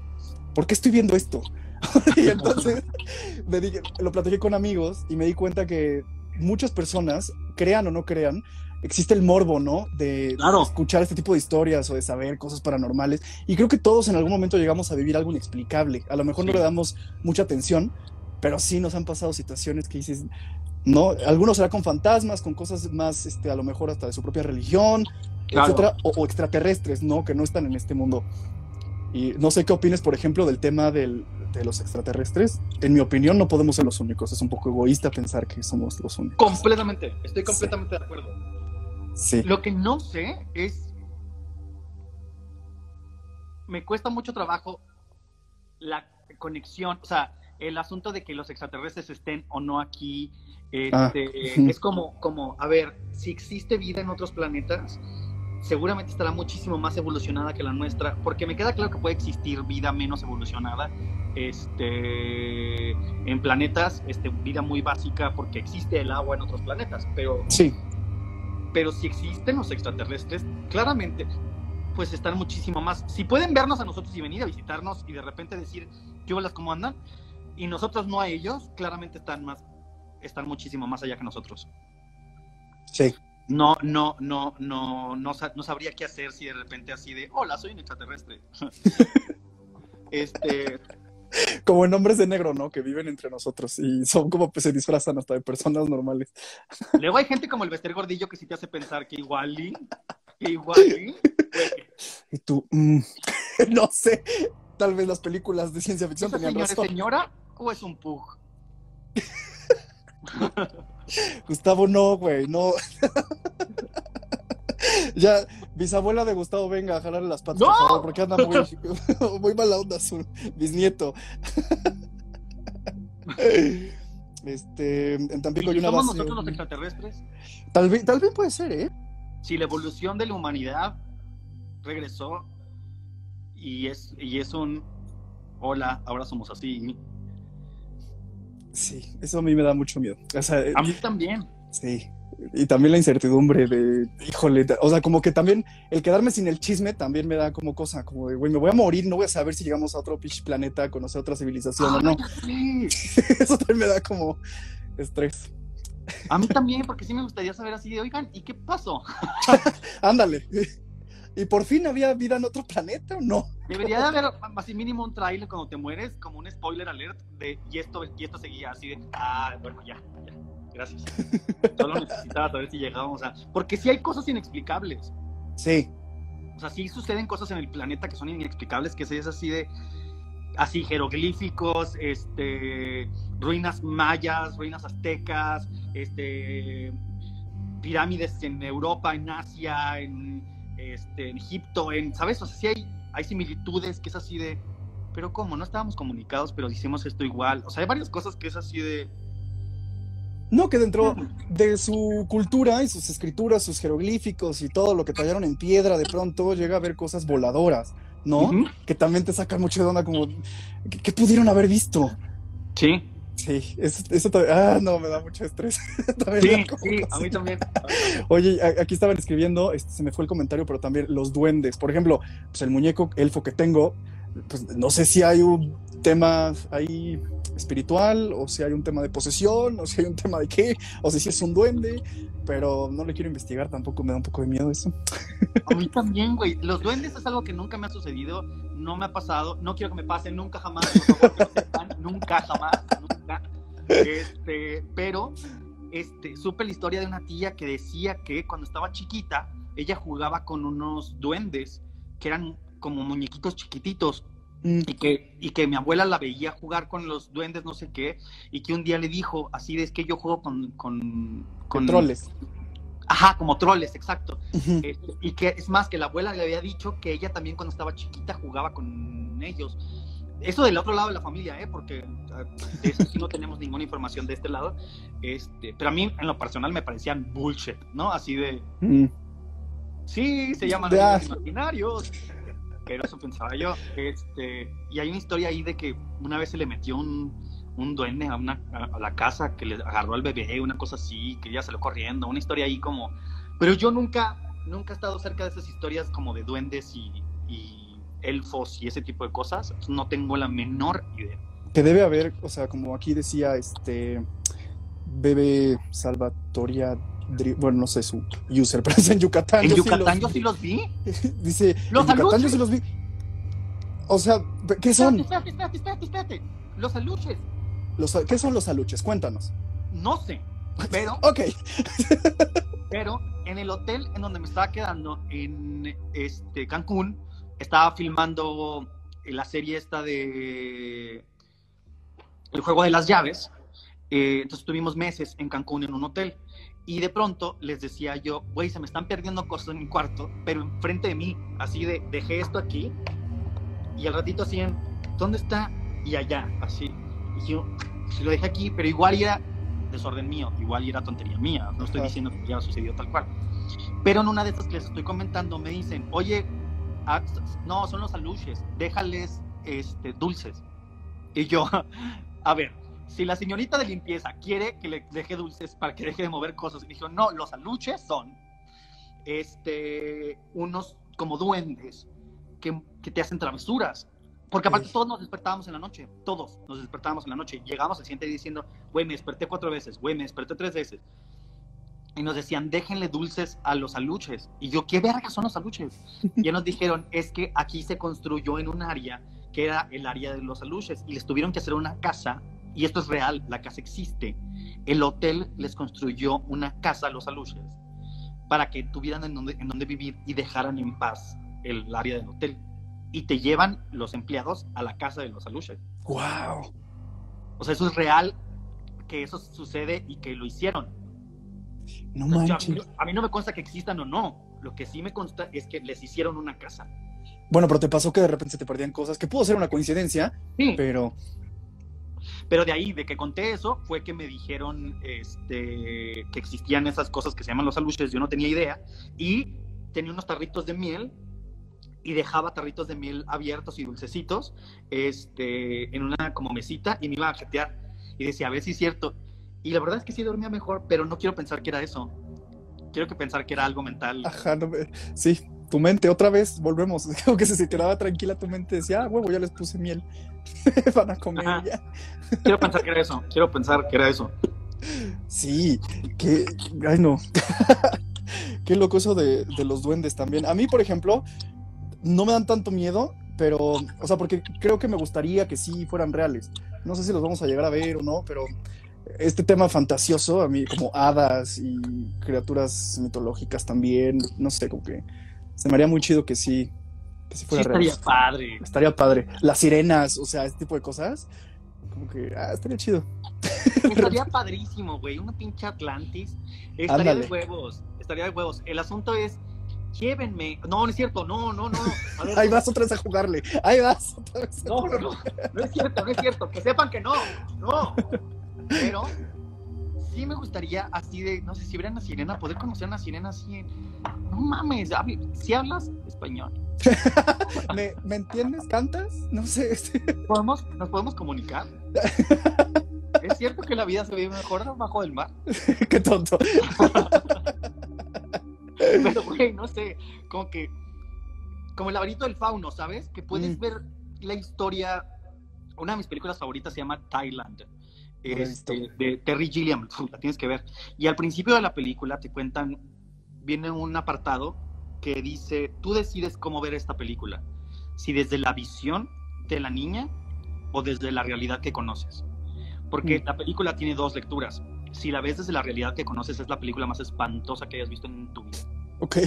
¿por qué estoy viendo esto? y entonces me dije, lo platiqué con amigos y me di cuenta que muchas personas, crean o no crean, existe el morbo, ¿no? De Claro. escuchar este tipo de historias o de saber cosas paranormales. Y creo que todos en algún momento llegamos a vivir algo inexplicable. A lo mejor no le damos mucha atención, pero sí nos han pasado situaciones que dices, no, algunos será con fantasmas, con cosas más, este, a lo mejor hasta de su propia religión, Claro. etcétera, o, o extraterrestres, ¿no? Que no están en este mundo. Y no sé qué opines, por ejemplo, del tema del- de los extraterrestres. En mi opinión, no podemos ser los únicos. Es un poco egoísta pensar que somos los únicos. Completamente, estoy completamente de acuerdo. Sí. Lo que no sé es. Me cuesta mucho trabajo la conexión, o sea, el asunto de que los extraterrestres estén o no aquí. Ah, Este. Es como, como, a ver, si existe vida en otros planetas, seguramente estará muchísimo más evolucionada que la nuestra, porque me queda claro que puede existir vida menos evolucionada este, en planetas, este, vida muy básica, porque existe el agua en otros planetas, pero Sí, pero si existen los extraterrestres, claramente, pues están muchísimo más. Si pueden vernos a nosotros y venir a visitarnos y de repente decir, ¿qué holas, cómo andan? Y nosotros no a ellos, claramente están más, están muchísimo más allá que nosotros. sí. No, no, no, no, no, no sabría qué hacer si de repente así de, hola, soy un extraterrestre. este, Como en hombres de negro, ¿no? Que viven entre nosotros y son como pues, se disfrazan hasta de personas normales. luego hay gente como el Bester Gordillo que sí te hace pensar que igual, y- que igual, y, Y tú, mm, no sé. Tal vez las películas de ciencia ficción ¿Esa tenían señora es razón. señora o es un pug? Gustavo, no, güey, no. ya, bisabuela de Gustavo, venga a jalarle las patas, ¡No! por favor, porque anda muy, muy mala onda su bisnieto. este, en Tampico hay ¿Y una somos base. nosotros los extraterrestres? Tal vez, tal vez puede ser, ¿eh? Si la evolución de la humanidad regresó y es, y es un hola, ahora somos así. Sí, eso a mí me da mucho miedo. O sea, A mí también. sí. Y también la incertidumbre de, híjole, o sea, como que también el quedarme sin el chisme también me da como cosa, como de, güey, me voy a morir, no voy a saber si llegamos a otro pinche planeta, a conocer otra civilización o no. Sí. Eso también me da como estrés. A mí también, porque sí me gustaría saber así de, oigan, ¿y qué pasó? Ándale. ¿Y por fin había vida en otro planeta o no? Debería de haber así mínimo un trailer cuando te mueres, como un spoiler alert de y esto, y esto seguía así de, ah, bueno, ya, ya, gracias. Solo necesitaba saber si llegábamos a... Porque sí hay cosas inexplicables. Sí, O sea, sí suceden cosas en el planeta que son inexplicables, que es así de, así jeroglíficos, este, ruinas mayas, ruinas aztecas, este, pirámides en Europa, en Asia, en, este, en Egipto, en, ¿sabes? O sea, sí hay, hay similitudes que es así de, pero ¿cómo? No estábamos comunicados, pero hicimos esto igual. O sea, hay varias cosas que es así de... No, que dentro de su cultura y sus escrituras, sus jeroglíficos y todo lo que tallaron en piedra, de pronto llega a ver cosas voladoras, ¿no? Que también te sacan mucho de onda, como, ¿qué, qué pudieron haber visto? Sí, Sí, eso, eso ah, no, me da mucho estrés. Sí, a mí también. Oye, aquí estaban escribiendo, este, se me fue el comentario, pero también los duendes. Por ejemplo, pues el muñeco elfo que tengo, pues no sé si hay un tema ahí espiritual, o si hay un tema de posesión, o si hay un tema de qué, o si es un duende, pero no le quiero investigar, tampoco me da un poco de miedo eso. A mí también, güey. Los duendes es algo que nunca me ha sucedido, no me ha pasado, no quiero que me pase nunca jamás, nunca jamás, nunca. Este, pero este, supe la historia de una tía que decía que cuando estaba chiquita, ella jugaba con unos duendes que eran como muñequitos chiquititos y que, y que mi abuela la veía jugar con los duendes, no sé qué, y que un día le dijo, así de es que yo juego con... con, con troles. Ajá, como troles, exacto. Este, y que es más, que la abuela le había dicho que ella también cuando estaba chiquita jugaba con ellos. Eso del otro lado de la familia, ¿eh? porque ah, de eso sí no tenemos ninguna información de este lado. Este, pero a mí, en lo personal, me parecían bullshit, ¿no? Así de, Mm. sí, se llaman amigos imaginarios. Pero eso pensaba yo. Este, y hay una historia ahí de que una vez se le metió un, un duende a, una, a, la casa que le agarró al bebé, una cosa así, que ella salió corriendo. Una historia ahí como. Pero yo nunca, nunca he estado cerca de esas historias como de duendes y, y elfos y ese tipo de cosas. No tengo la menor idea. Que debe haber, o sea, como aquí decía este Bebe Salvatoria, Bueno, no sé su user, pero es en Yucatán. En yo sí Yucatán yo sí los vi. Dice, ¡Los en Yucatán yo aluches! sí los vi. O sea, ¿qué son? Espérate, espérate, espérate, espérate. Los aluches. Los, ¿Qué son los aluches? Cuéntanos. No sé. Pero Ok. Pero en el hotel en donde me estaba quedando, en este Cancún, estaba filmando la serie esta de El juego de las llaves. Eh, entonces estuvimos meses en Cancún en un hotel. Y de pronto les decía yo, güey, se me están perdiendo cosas en mi cuarto, pero enfrente de mí, así de, dejé esto aquí. Y al ratito así, ¿dónde está? Y allá, así. Y yo, si lo dejé aquí, pero igual era desorden mío, igual era tontería mía, no estoy Ajá. diciendo que ya sucedió tal cual. Pero en una de estas que les estoy comentando me dicen, oye, ah, no, son los aluches, déjales este, dulces. Y yo, a ver, si la señorita de limpieza quiere que le deje dulces para que deje de mover cosas, y dijo, no, los aluches son este, unos como duendes que, que te hacen travesuras. Porque aparte Uy. todos nos despertábamos en la noche, todos nos despertábamos en la noche. Llegamos al siguiente día diciendo, güey, me desperté cuatro veces, güey, me desperté tres veces. Y nos decían, déjenle dulces a los aluches. Y yo, ¿qué verga son los aluches? Y ya nos dijeron, es que aquí se construyó en un área que era el área de los aluches. Y les tuvieron que hacer una casa, y esto es real, la casa existe. El hotel les construyó una casa a los aluches para que tuvieran en donde, en donde vivir y dejaran en paz el área del hotel. Y te llevan los empleados a la casa de los aluches. Wow. O sea, eso es real, que eso sucede y que lo hicieron. No yo- manches. a mí no me consta que existan o no. Lo que sí me consta es que les hicieron una casa. Bueno, pero te pasó que de repente se te perdían cosas, que pudo ser una coincidencia, Sí, pero pero de ahí, de que conté eso, fue que me dijeron este, que existían esas cosas que se llaman los aluches. Yo no tenía idea. Y tenía unos tarritos de miel y dejaba tarritos de miel abiertos y dulcecitos este, en una como mesita y me iba a jetear. Y decía, a ver si es cierto. Y la verdad es que sí dormía mejor, pero no quiero pensar que era eso. Quiero que pensar que era algo mental. ajá, no me- sí, tu mente, otra vez, volvemos. Como que se, quedaba tranquila tu mente, decía, ah, huevo, ya les puse miel. Van a comer Ajá. ya. Quiero pensar que era eso. Quiero pensar que era eso. Sí, que, ay no. Qué loco eso de, de los duendes también. A mí, por ejemplo, no me dan tanto miedo, pero, o sea, porque creo que me gustaría que sí fueran reales. No sé si los vamos a llegar a ver o no, pero este tema fantasioso, a mí, como hadas y criaturas mitológicas también, no sé, como que se me haría muy chido que sí, que sí Sí, fuera real. estaría padre. Estaría padre. Las sirenas, o sea, este tipo de cosas, como que, ah, estaría chido. Estaría padrísimo, güey. Una pinche Atlantis. Estaría Ándale. de huevos. Estaría de huevos. El asunto es, llévenme. No, no es cierto. No, no, no. A ver, Ahí vas otra vez a jugarle. Ahí vas otra vez. a No, no, no. No es cierto, no es cierto. Que sepan que no. No. Pero sí me gustaría así de, no sé, si hubiera una sirena, poder conocer una sirena así en. No mames, si hablas español. ¿Me, me entiendes? ¿Cantas? No sé. este, ¿Podemos, ¿Nos podemos comunicar? ¿Es cierto que la vida se vive mejor abajo del mar? Qué tonto. Pero, güey, no sé, como que, como el laberinto del fauno, ¿sabes? Que puedes Mm. ver la historia, una de mis películas favoritas se llama Thailand, este, de Terry Gilliam, la tienes que ver. Y al principio de la película te cuentan, viene un apartado que dice, tú decides cómo ver esta película, si desde la visión de la niña o desde la realidad que conoces. Porque Mm. la película tiene dos lecturas. Si la ves desde la realidad que conoces, es la película más espantosa que hayas visto en tu vida Ok.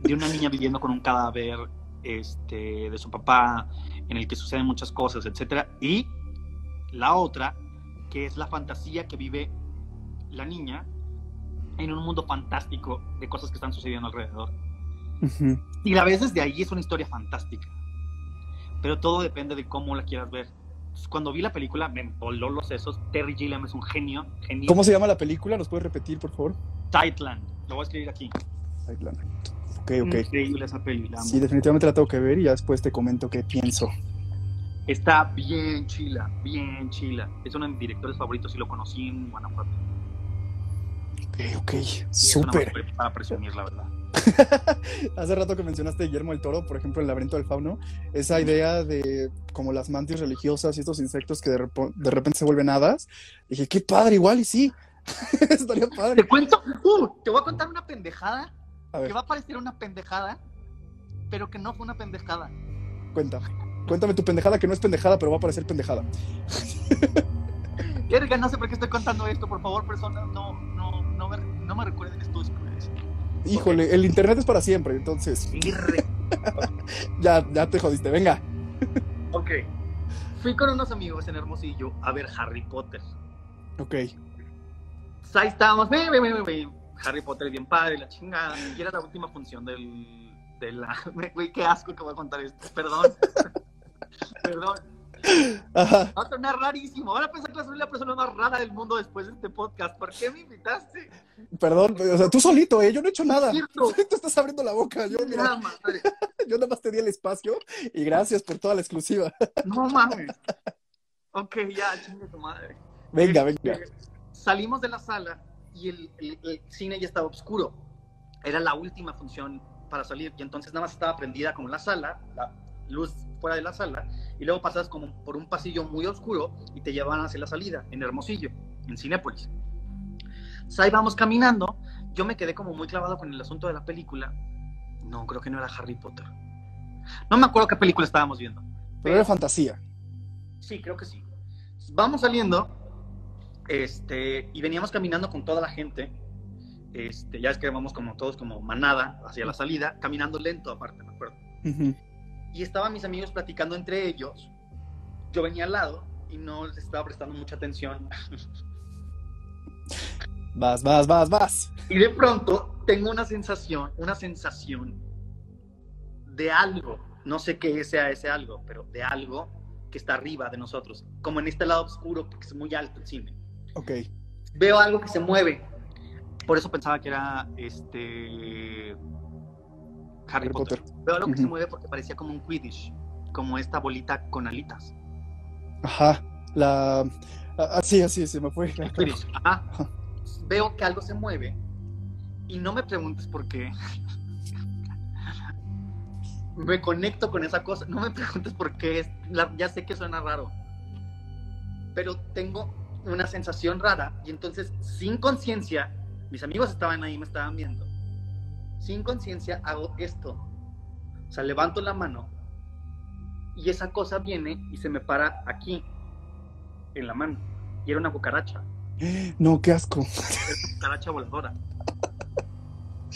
de una niña viviendo con un cadáver este, de su papá, en el que suceden muchas cosas, etcétera. Y la otra, que es la fantasía que vive la niña en un mundo fantástico de cosas que están sucediendo alrededor. Y la ves desde ahí, es una historia fantástica. Pero todo depende de cómo la quieras ver. Cuando vi la película me voló los sesos. Terry Gilliam es un genio, genio. ¿Cómo se llama la película? ¿Nos puedes repetir, por favor? Tightland. Lo voy a escribir aquí. Tightland. Ok, ok. Increíble esa peli. la amo. Sí, definitivamente la tengo que ver y ya después te comento qué pienso. Está bien chila, bien chila. Es uno de mis directores favoritos y lo conocí en Guanajuato. Ok, ok. Súper. Para presumir, la verdad. Hace rato que mencionaste Guillermo el Toro, por ejemplo, el laberinto del fauno, esa idea de como las mantis religiosas y estos insectos que de, repente se vuelven hadas. Dije, qué padre, igual y sí. Estaría Te padre. cuento, uh, te voy a contar una pendejada que va a parecer una pendejada, pero que no fue una pendejada. cuenta. Cuéntame tu pendejada que no es pendejada, pero va a parecer pendejada. Verga, no sé por qué estoy contando esto, por favor, personas, no, no, no me, no me recuerden esto después. Híjole, el internet es para siempre, entonces ya, ya te jodiste. Venga. ok. Fui con unos amigos en Hermosillo a ver Harry Potter. Ok. Ahí estábamos, ve, ve, ve, ve, ve. Harry Potter bien padre, la chingada. Y era la última función del, de la... Güey, qué asco que voy a contar esto. Perdón. Perdón. Ajá. Va a sonar rarísimo. Van a pensar que soy la persona más rara del mundo después de este podcast. ¿Por qué me invitaste? Perdón, o sea, tú solito, ¿eh? Yo no he hecho nada. Tú estás abriendo la boca. Yo, mira, Nada madre. yo nada más te di el espacio y gracias por toda la exclusiva. No mames. Ok, ya, chingue tu madre. Venga, Este, venga. Salimos de la sala y el, el- el cine ya estaba oscuro. Era la última función para salir y entonces nada más estaba prendida como la sala, la luz fuera de la sala y luego pasas como por un pasillo muy oscuro y te llevaban hacia la salida en Hermosillo, en Cinépolis. Entonces, ahí vamos caminando. Yo me quedé como muy clavado con el asunto de la película. No, creo que no era Harry Potter. No me acuerdo qué película estábamos viendo. Pero era fantasía. Sí, creo que sí. Vamos saliendo, este, y veníamos caminando con toda la gente. Este, ya es que vamos como todos como manada hacia la salida, caminando lento aparte, me acuerdo. Ujú. Y estaban mis amigos platicando entre ellos. Yo venía al lado y no les estaba prestando mucha atención. Vas, vas, vas, vas. Y de pronto tengo una sensación, una sensación de algo. No sé qué sea ese algo, pero de algo que está arriba de nosotros, como en este lado oscuro, porque es muy alto el cine. Ok. veo algo que se mueve. Por eso pensaba que era este Harry, Harry Potter. Potter. Veo algo que se mueve porque parecía como un Quidditch, como esta bolita con alitas. Ajá. La. Ah, sí, así, se me fue. El Quidditch. Ajá. Ajá. Veo que algo se mueve y no me preguntes por qué. me conecto con esa cosa. No me preguntes por qué. es- la- ya sé que suena raro. Pero tengo una sensación rara y entonces sin conciencia, mis amigos estaban ahí, me estaban viendo. Sin conciencia hago esto. O sea, levanto la mano y esa cosa viene y se me para aquí, en la mano. Y era una cucaracha No, qué asco. cucaracha voladora.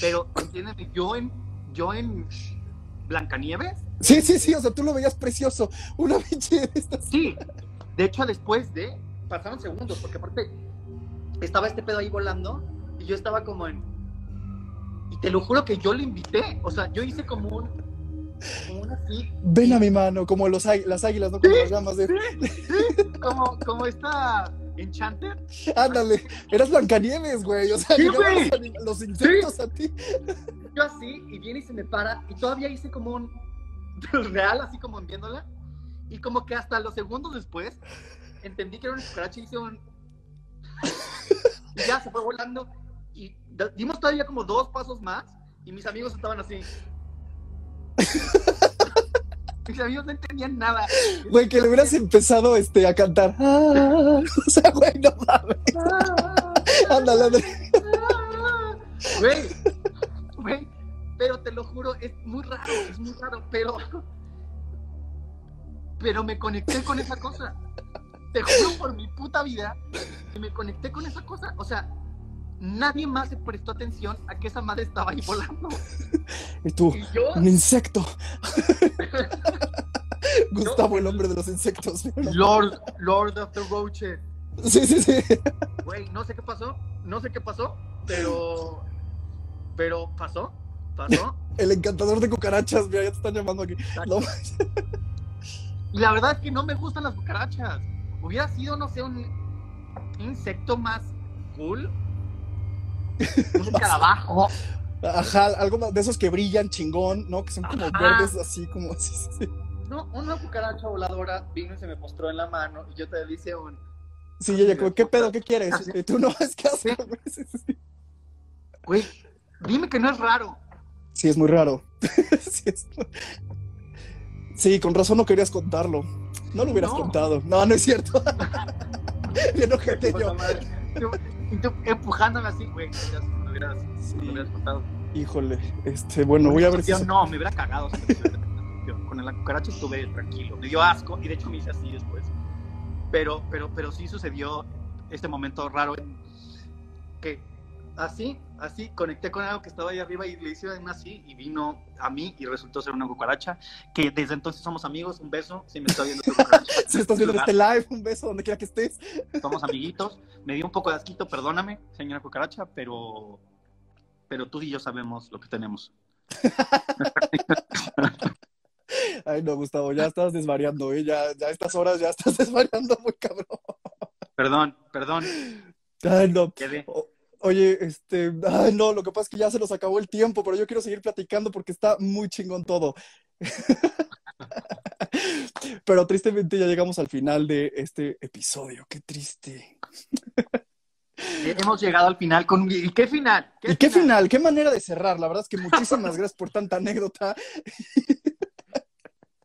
Pero, entiéndeme, yo en, yo en Blancanieves, Sí, sí, sí, o sea, tú lo veías precioso. Una pinche de estas. sí. De hecho, después de, pasaron segundos, porque aparte estaba este pedo ahí volando y yo estaba como en... Te lo juro que yo lo invité, o sea, yo hice como un... Como un así, Ven a mi mano, como los, las águilas, ¿no? Como las llamas de. como, como esta Enchanted. Ándale, eras Blancanieves, güey. O sea, Sí, güey. los, insectos a ti. Yo así, y viene y se me para, y todavía hice como un real, así como viéndola, y como que hasta los segundos después entendí que era una cucaracha y hice un. Y ya se fue volando, y dimos todavía como dos pasos más, y mis amigos estaban así. Mis amigos no entendían nada. Güey, que le hubieras empezado este, a cantar. Ah, o sea, güey, no mames. Ándale, ándale. Güey, güey, pero te lo juro, es muy raro, es muy raro, pero. Pero me conecté con esa cosa. Te juro por mi puta vida que me conecté con esa cosa. O sea, nadie más se prestó atención a que esa madre estaba ahí volando. Y tú, Y yo, un insecto. Gustavo, el hombre de los insectos. Lord, Lord of the Roaches. Sí, sí, sí. Güey, no sé qué pasó, no sé qué pasó, pero. Pero pasó, pasó. El encantador de cucarachas, mira, ya te están llamando aquí. No, Y la verdad es que no me gustan las cucarachas. Hubiera sido, no sé, un insecto más cool. Un escarabajo. Ajá, algo más de esos que brillan chingón, ¿no? Que son como Ajá. verdes así como. sí, sí, sí. No, una cucaracha voladora vino y se me postró en la mano y yo te dice un. Sí, ella como, ¿qué pedo? ¿Qué quieres? Así. Y tú no, es que güey. Sí, sí. Güey, dime que no es raro. Sí, es muy raro. sí, es- Sí, con razón no querías contarlo. No lo hubieras No. contado. No, no es cierto. Bien ojete yo. Y tú empujándome así, güey. ya Me hubieras, me hubieras contado. Híjole, este, bueno, voy a ver si. No, me hubiera cagado. Con la cucaracha estuve tranquilo. Me dio asco y de hecho me hice así después. Pero, pero, pero sí sucedió este momento raro que así, así, conecté con algo que estaba ahí arriba y le hice así y vino a mí y resultó ser una cucaracha. Que desde entonces somos amigos. Un beso. Si me está viendo. Si estás viendo este live, un beso donde quiera que estés. Somos amiguitos. Me dio un poco de asquito, perdóname, señora cucaracha, pero, pero tú y yo sabemos lo que tenemos. Ay, no, Gustavo, ya estás desvariando, ¿eh? Ya, ya a estas horas ya estás desvariando muy cabrón. Perdón, perdón, Ay, no. quedé. O- Oye, este, ay, no, lo que pasa es que ya se nos acabó el tiempo, pero yo quiero seguir platicando porque está muy chingón todo. Pero tristemente ya llegamos al final de este episodio. Qué triste. Hemos llegado al final con... ¿Y qué final? ¿Y qué final? ¿Qué manera de cerrar? La verdad es que muchísimas gracias por tanta anécdota.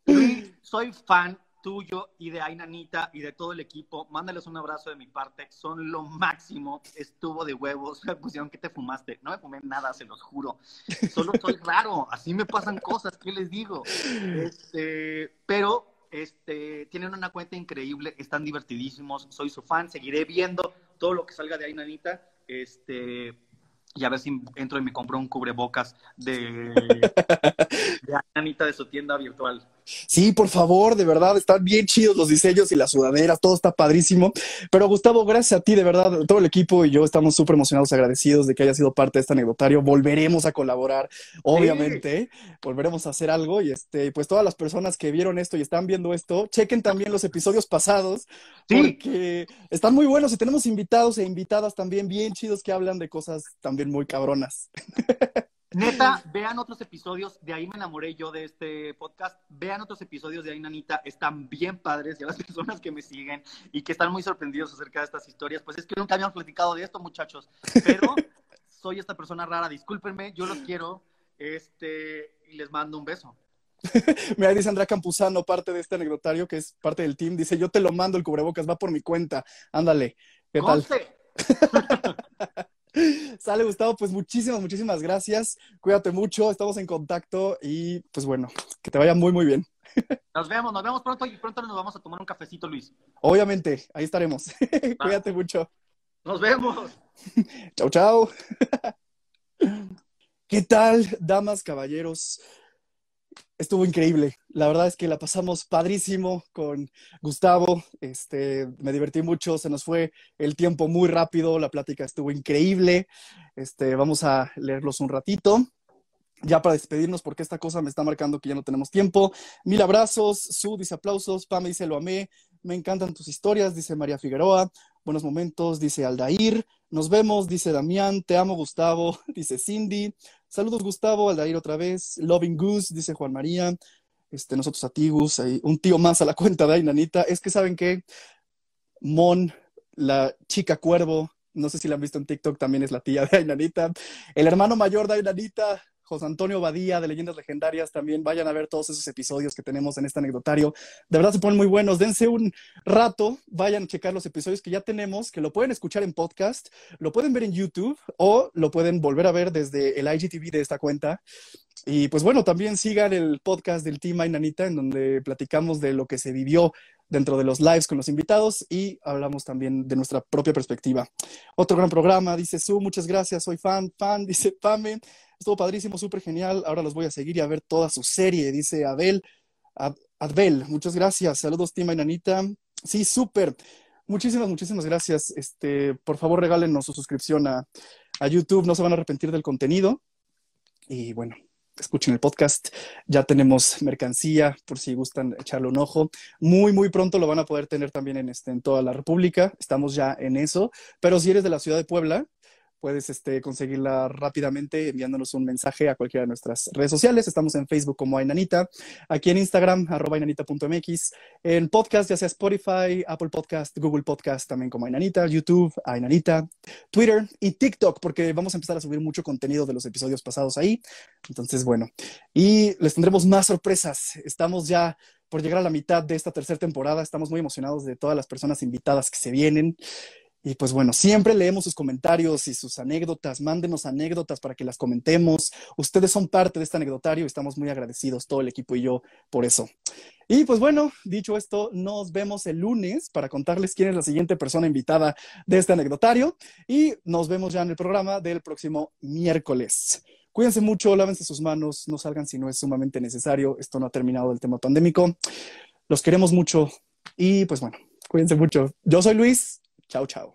Soy fan tuyo y de Ainanita y de todo el equipo. Mándales un abrazo de mi parte. Son lo máximo. Estuvo de huevos. Me pusieron que te fumaste. No me fumé nada, se los juro. Solo soy raro. Así me pasan cosas. ¿Qué les digo? Este, pero este, tienen una cuenta increíble. Están divertidísimos. Soy su fan. Seguiré viendo todo lo que salga de Ainanita. Este, y a ver si entro y me compro un cubrebocas de, de de su tienda virtual. Sí, por favor, de verdad, están bien chidos los diseños y las sudaderas, todo está padrísimo. Pero Gustavo, gracias a ti, de verdad, todo el equipo y yo estamos súper emocionados, agradecidos de que hayas sido parte de este anecdotario. Volveremos a colaborar, obviamente, volveremos a hacer algo y este, pues todas las personas que vieron esto y están viendo esto, chequen también los episodios pasados, Sí. porque están muy buenos y tenemos invitados e invitadas también bien chidos que hablan de cosas también muy cabronas. Neta, vean otros episodios, de ahí me enamoré yo de este podcast, vean otros episodios de ahí, Nanita, están bien padres, y a las personas que me siguen y que están muy sorprendidos acerca de estas historias, pues es que nunca habíamos platicado de esto, muchachos, pero soy esta persona rara, discúlpenme, yo los quiero, este, y les mando un beso. Mira, dice Andrea Campuzano, parte de este anecdotario, que es parte del team, dice, yo te lo mando el cubrebocas, va por mi cuenta, ándale, ¿qué tal? Sale Gustavo, pues muchísimas, muchísimas gracias, cuídate mucho, estamos en contacto y pues bueno, que te vaya muy, muy bien. Nos vemos, nos vemos pronto y pronto nos vamos a tomar un cafecito, Luis. Obviamente, ahí estaremos. cuídate mucho. Nos vemos. Chau, chau. ¿Qué tal, damas, caballeros? Estuvo increíble. La verdad es que la pasamos padrísimo con Gustavo. Este, me divertí mucho, se nos fue el tiempo muy rápido, la plática estuvo increíble. Este, vamos a leerlos un ratito. Ya para despedirnos, porque esta cosa me está marcando que ya no tenemos tiempo. Mil abrazos. Su dice aplausos. Pame dice lo amé. Me encantan tus historias, dice María Figueroa. Buenos momentos, dice Aldair. Nos vemos, dice Damián. Te amo, Gustavo, dice Cindy. Saludos, Gustavo. Aldair otra vez. Loving Goose, dice Juan María. Este, nosotros a ti, ahí, un tío más a la cuenta de Ainanita. Es que saben que Mon, la chica cuervo, no sé si la han visto en TikTok, también es la tía de Ainanita. El hermano mayor de Ainanita, José Antonio Badía de Leyendas Legendarias, también vayan a ver todos esos episodios que tenemos en este anecdotario. De verdad se ponen muy buenos. Dense un rato, vayan a checar los episodios que ya tenemos, que lo pueden escuchar en podcast, lo pueden ver en YouTube o lo pueden volver a ver desde el IGTV de esta cuenta. Y pues bueno, también sigan el podcast del Team Ainanita, en donde platicamos de lo que se vivió dentro de los lives con los invitados y hablamos también de nuestra propia perspectiva. Otro gran programa, dice Su, muchas gracias, soy fan, fan, dice Pame, estuvo padrísimo, súper genial, ahora los voy a seguir y a ver toda su serie, dice Abel, Adbel, muchas gracias, saludos Tima y Nanita, sí, súper, muchísimas, muchísimas gracias, este, por favor regálenos su suscripción a, a YouTube, no se van a arrepentir del contenido. Y bueno, escuchen el podcast. Ya tenemos mercancía por si gustan echarle un ojo. Muy, muy pronto lo van a poder tener también en, este, en toda la República. Estamos ya en eso. Pero si eres de la ciudad de Puebla, puedes este, conseguirla rápidamente enviándonos un mensaje a cualquiera de nuestras redes sociales. Estamos en Facebook como Ainanita, aquí en Instagram, arroba ainanita.mx, en podcast, ya sea Spotify, Apple Podcast, Google Podcast, también como Ainanita, YouTube, Ainanita, Twitter y TikTok, porque vamos a empezar a subir mucho contenido de los episodios pasados ahí. Entonces, bueno, y les tendremos más sorpresas. Estamos ya por llegar a la mitad de esta tercera temporada. Estamos muy emocionados de todas las personas invitadas que se vienen. Y pues bueno, siempre leemos sus comentarios y sus anécdotas. Mándenos anécdotas para que las comentemos. Ustedes son parte de este anecdotario y estamos muy agradecidos, todo el equipo y yo, por eso. Y pues bueno, dicho esto, nos vemos el lunes para contarles quién es la siguiente persona invitada de este anecdotario. Y nos vemos ya en el programa del próximo miércoles. Cuídense mucho, lávense sus manos, no salgan si no es sumamente necesario. Esto no ha terminado el tema pandémico. Los queremos mucho y pues bueno, cuídense mucho. Yo soy Luis. Chao, chao.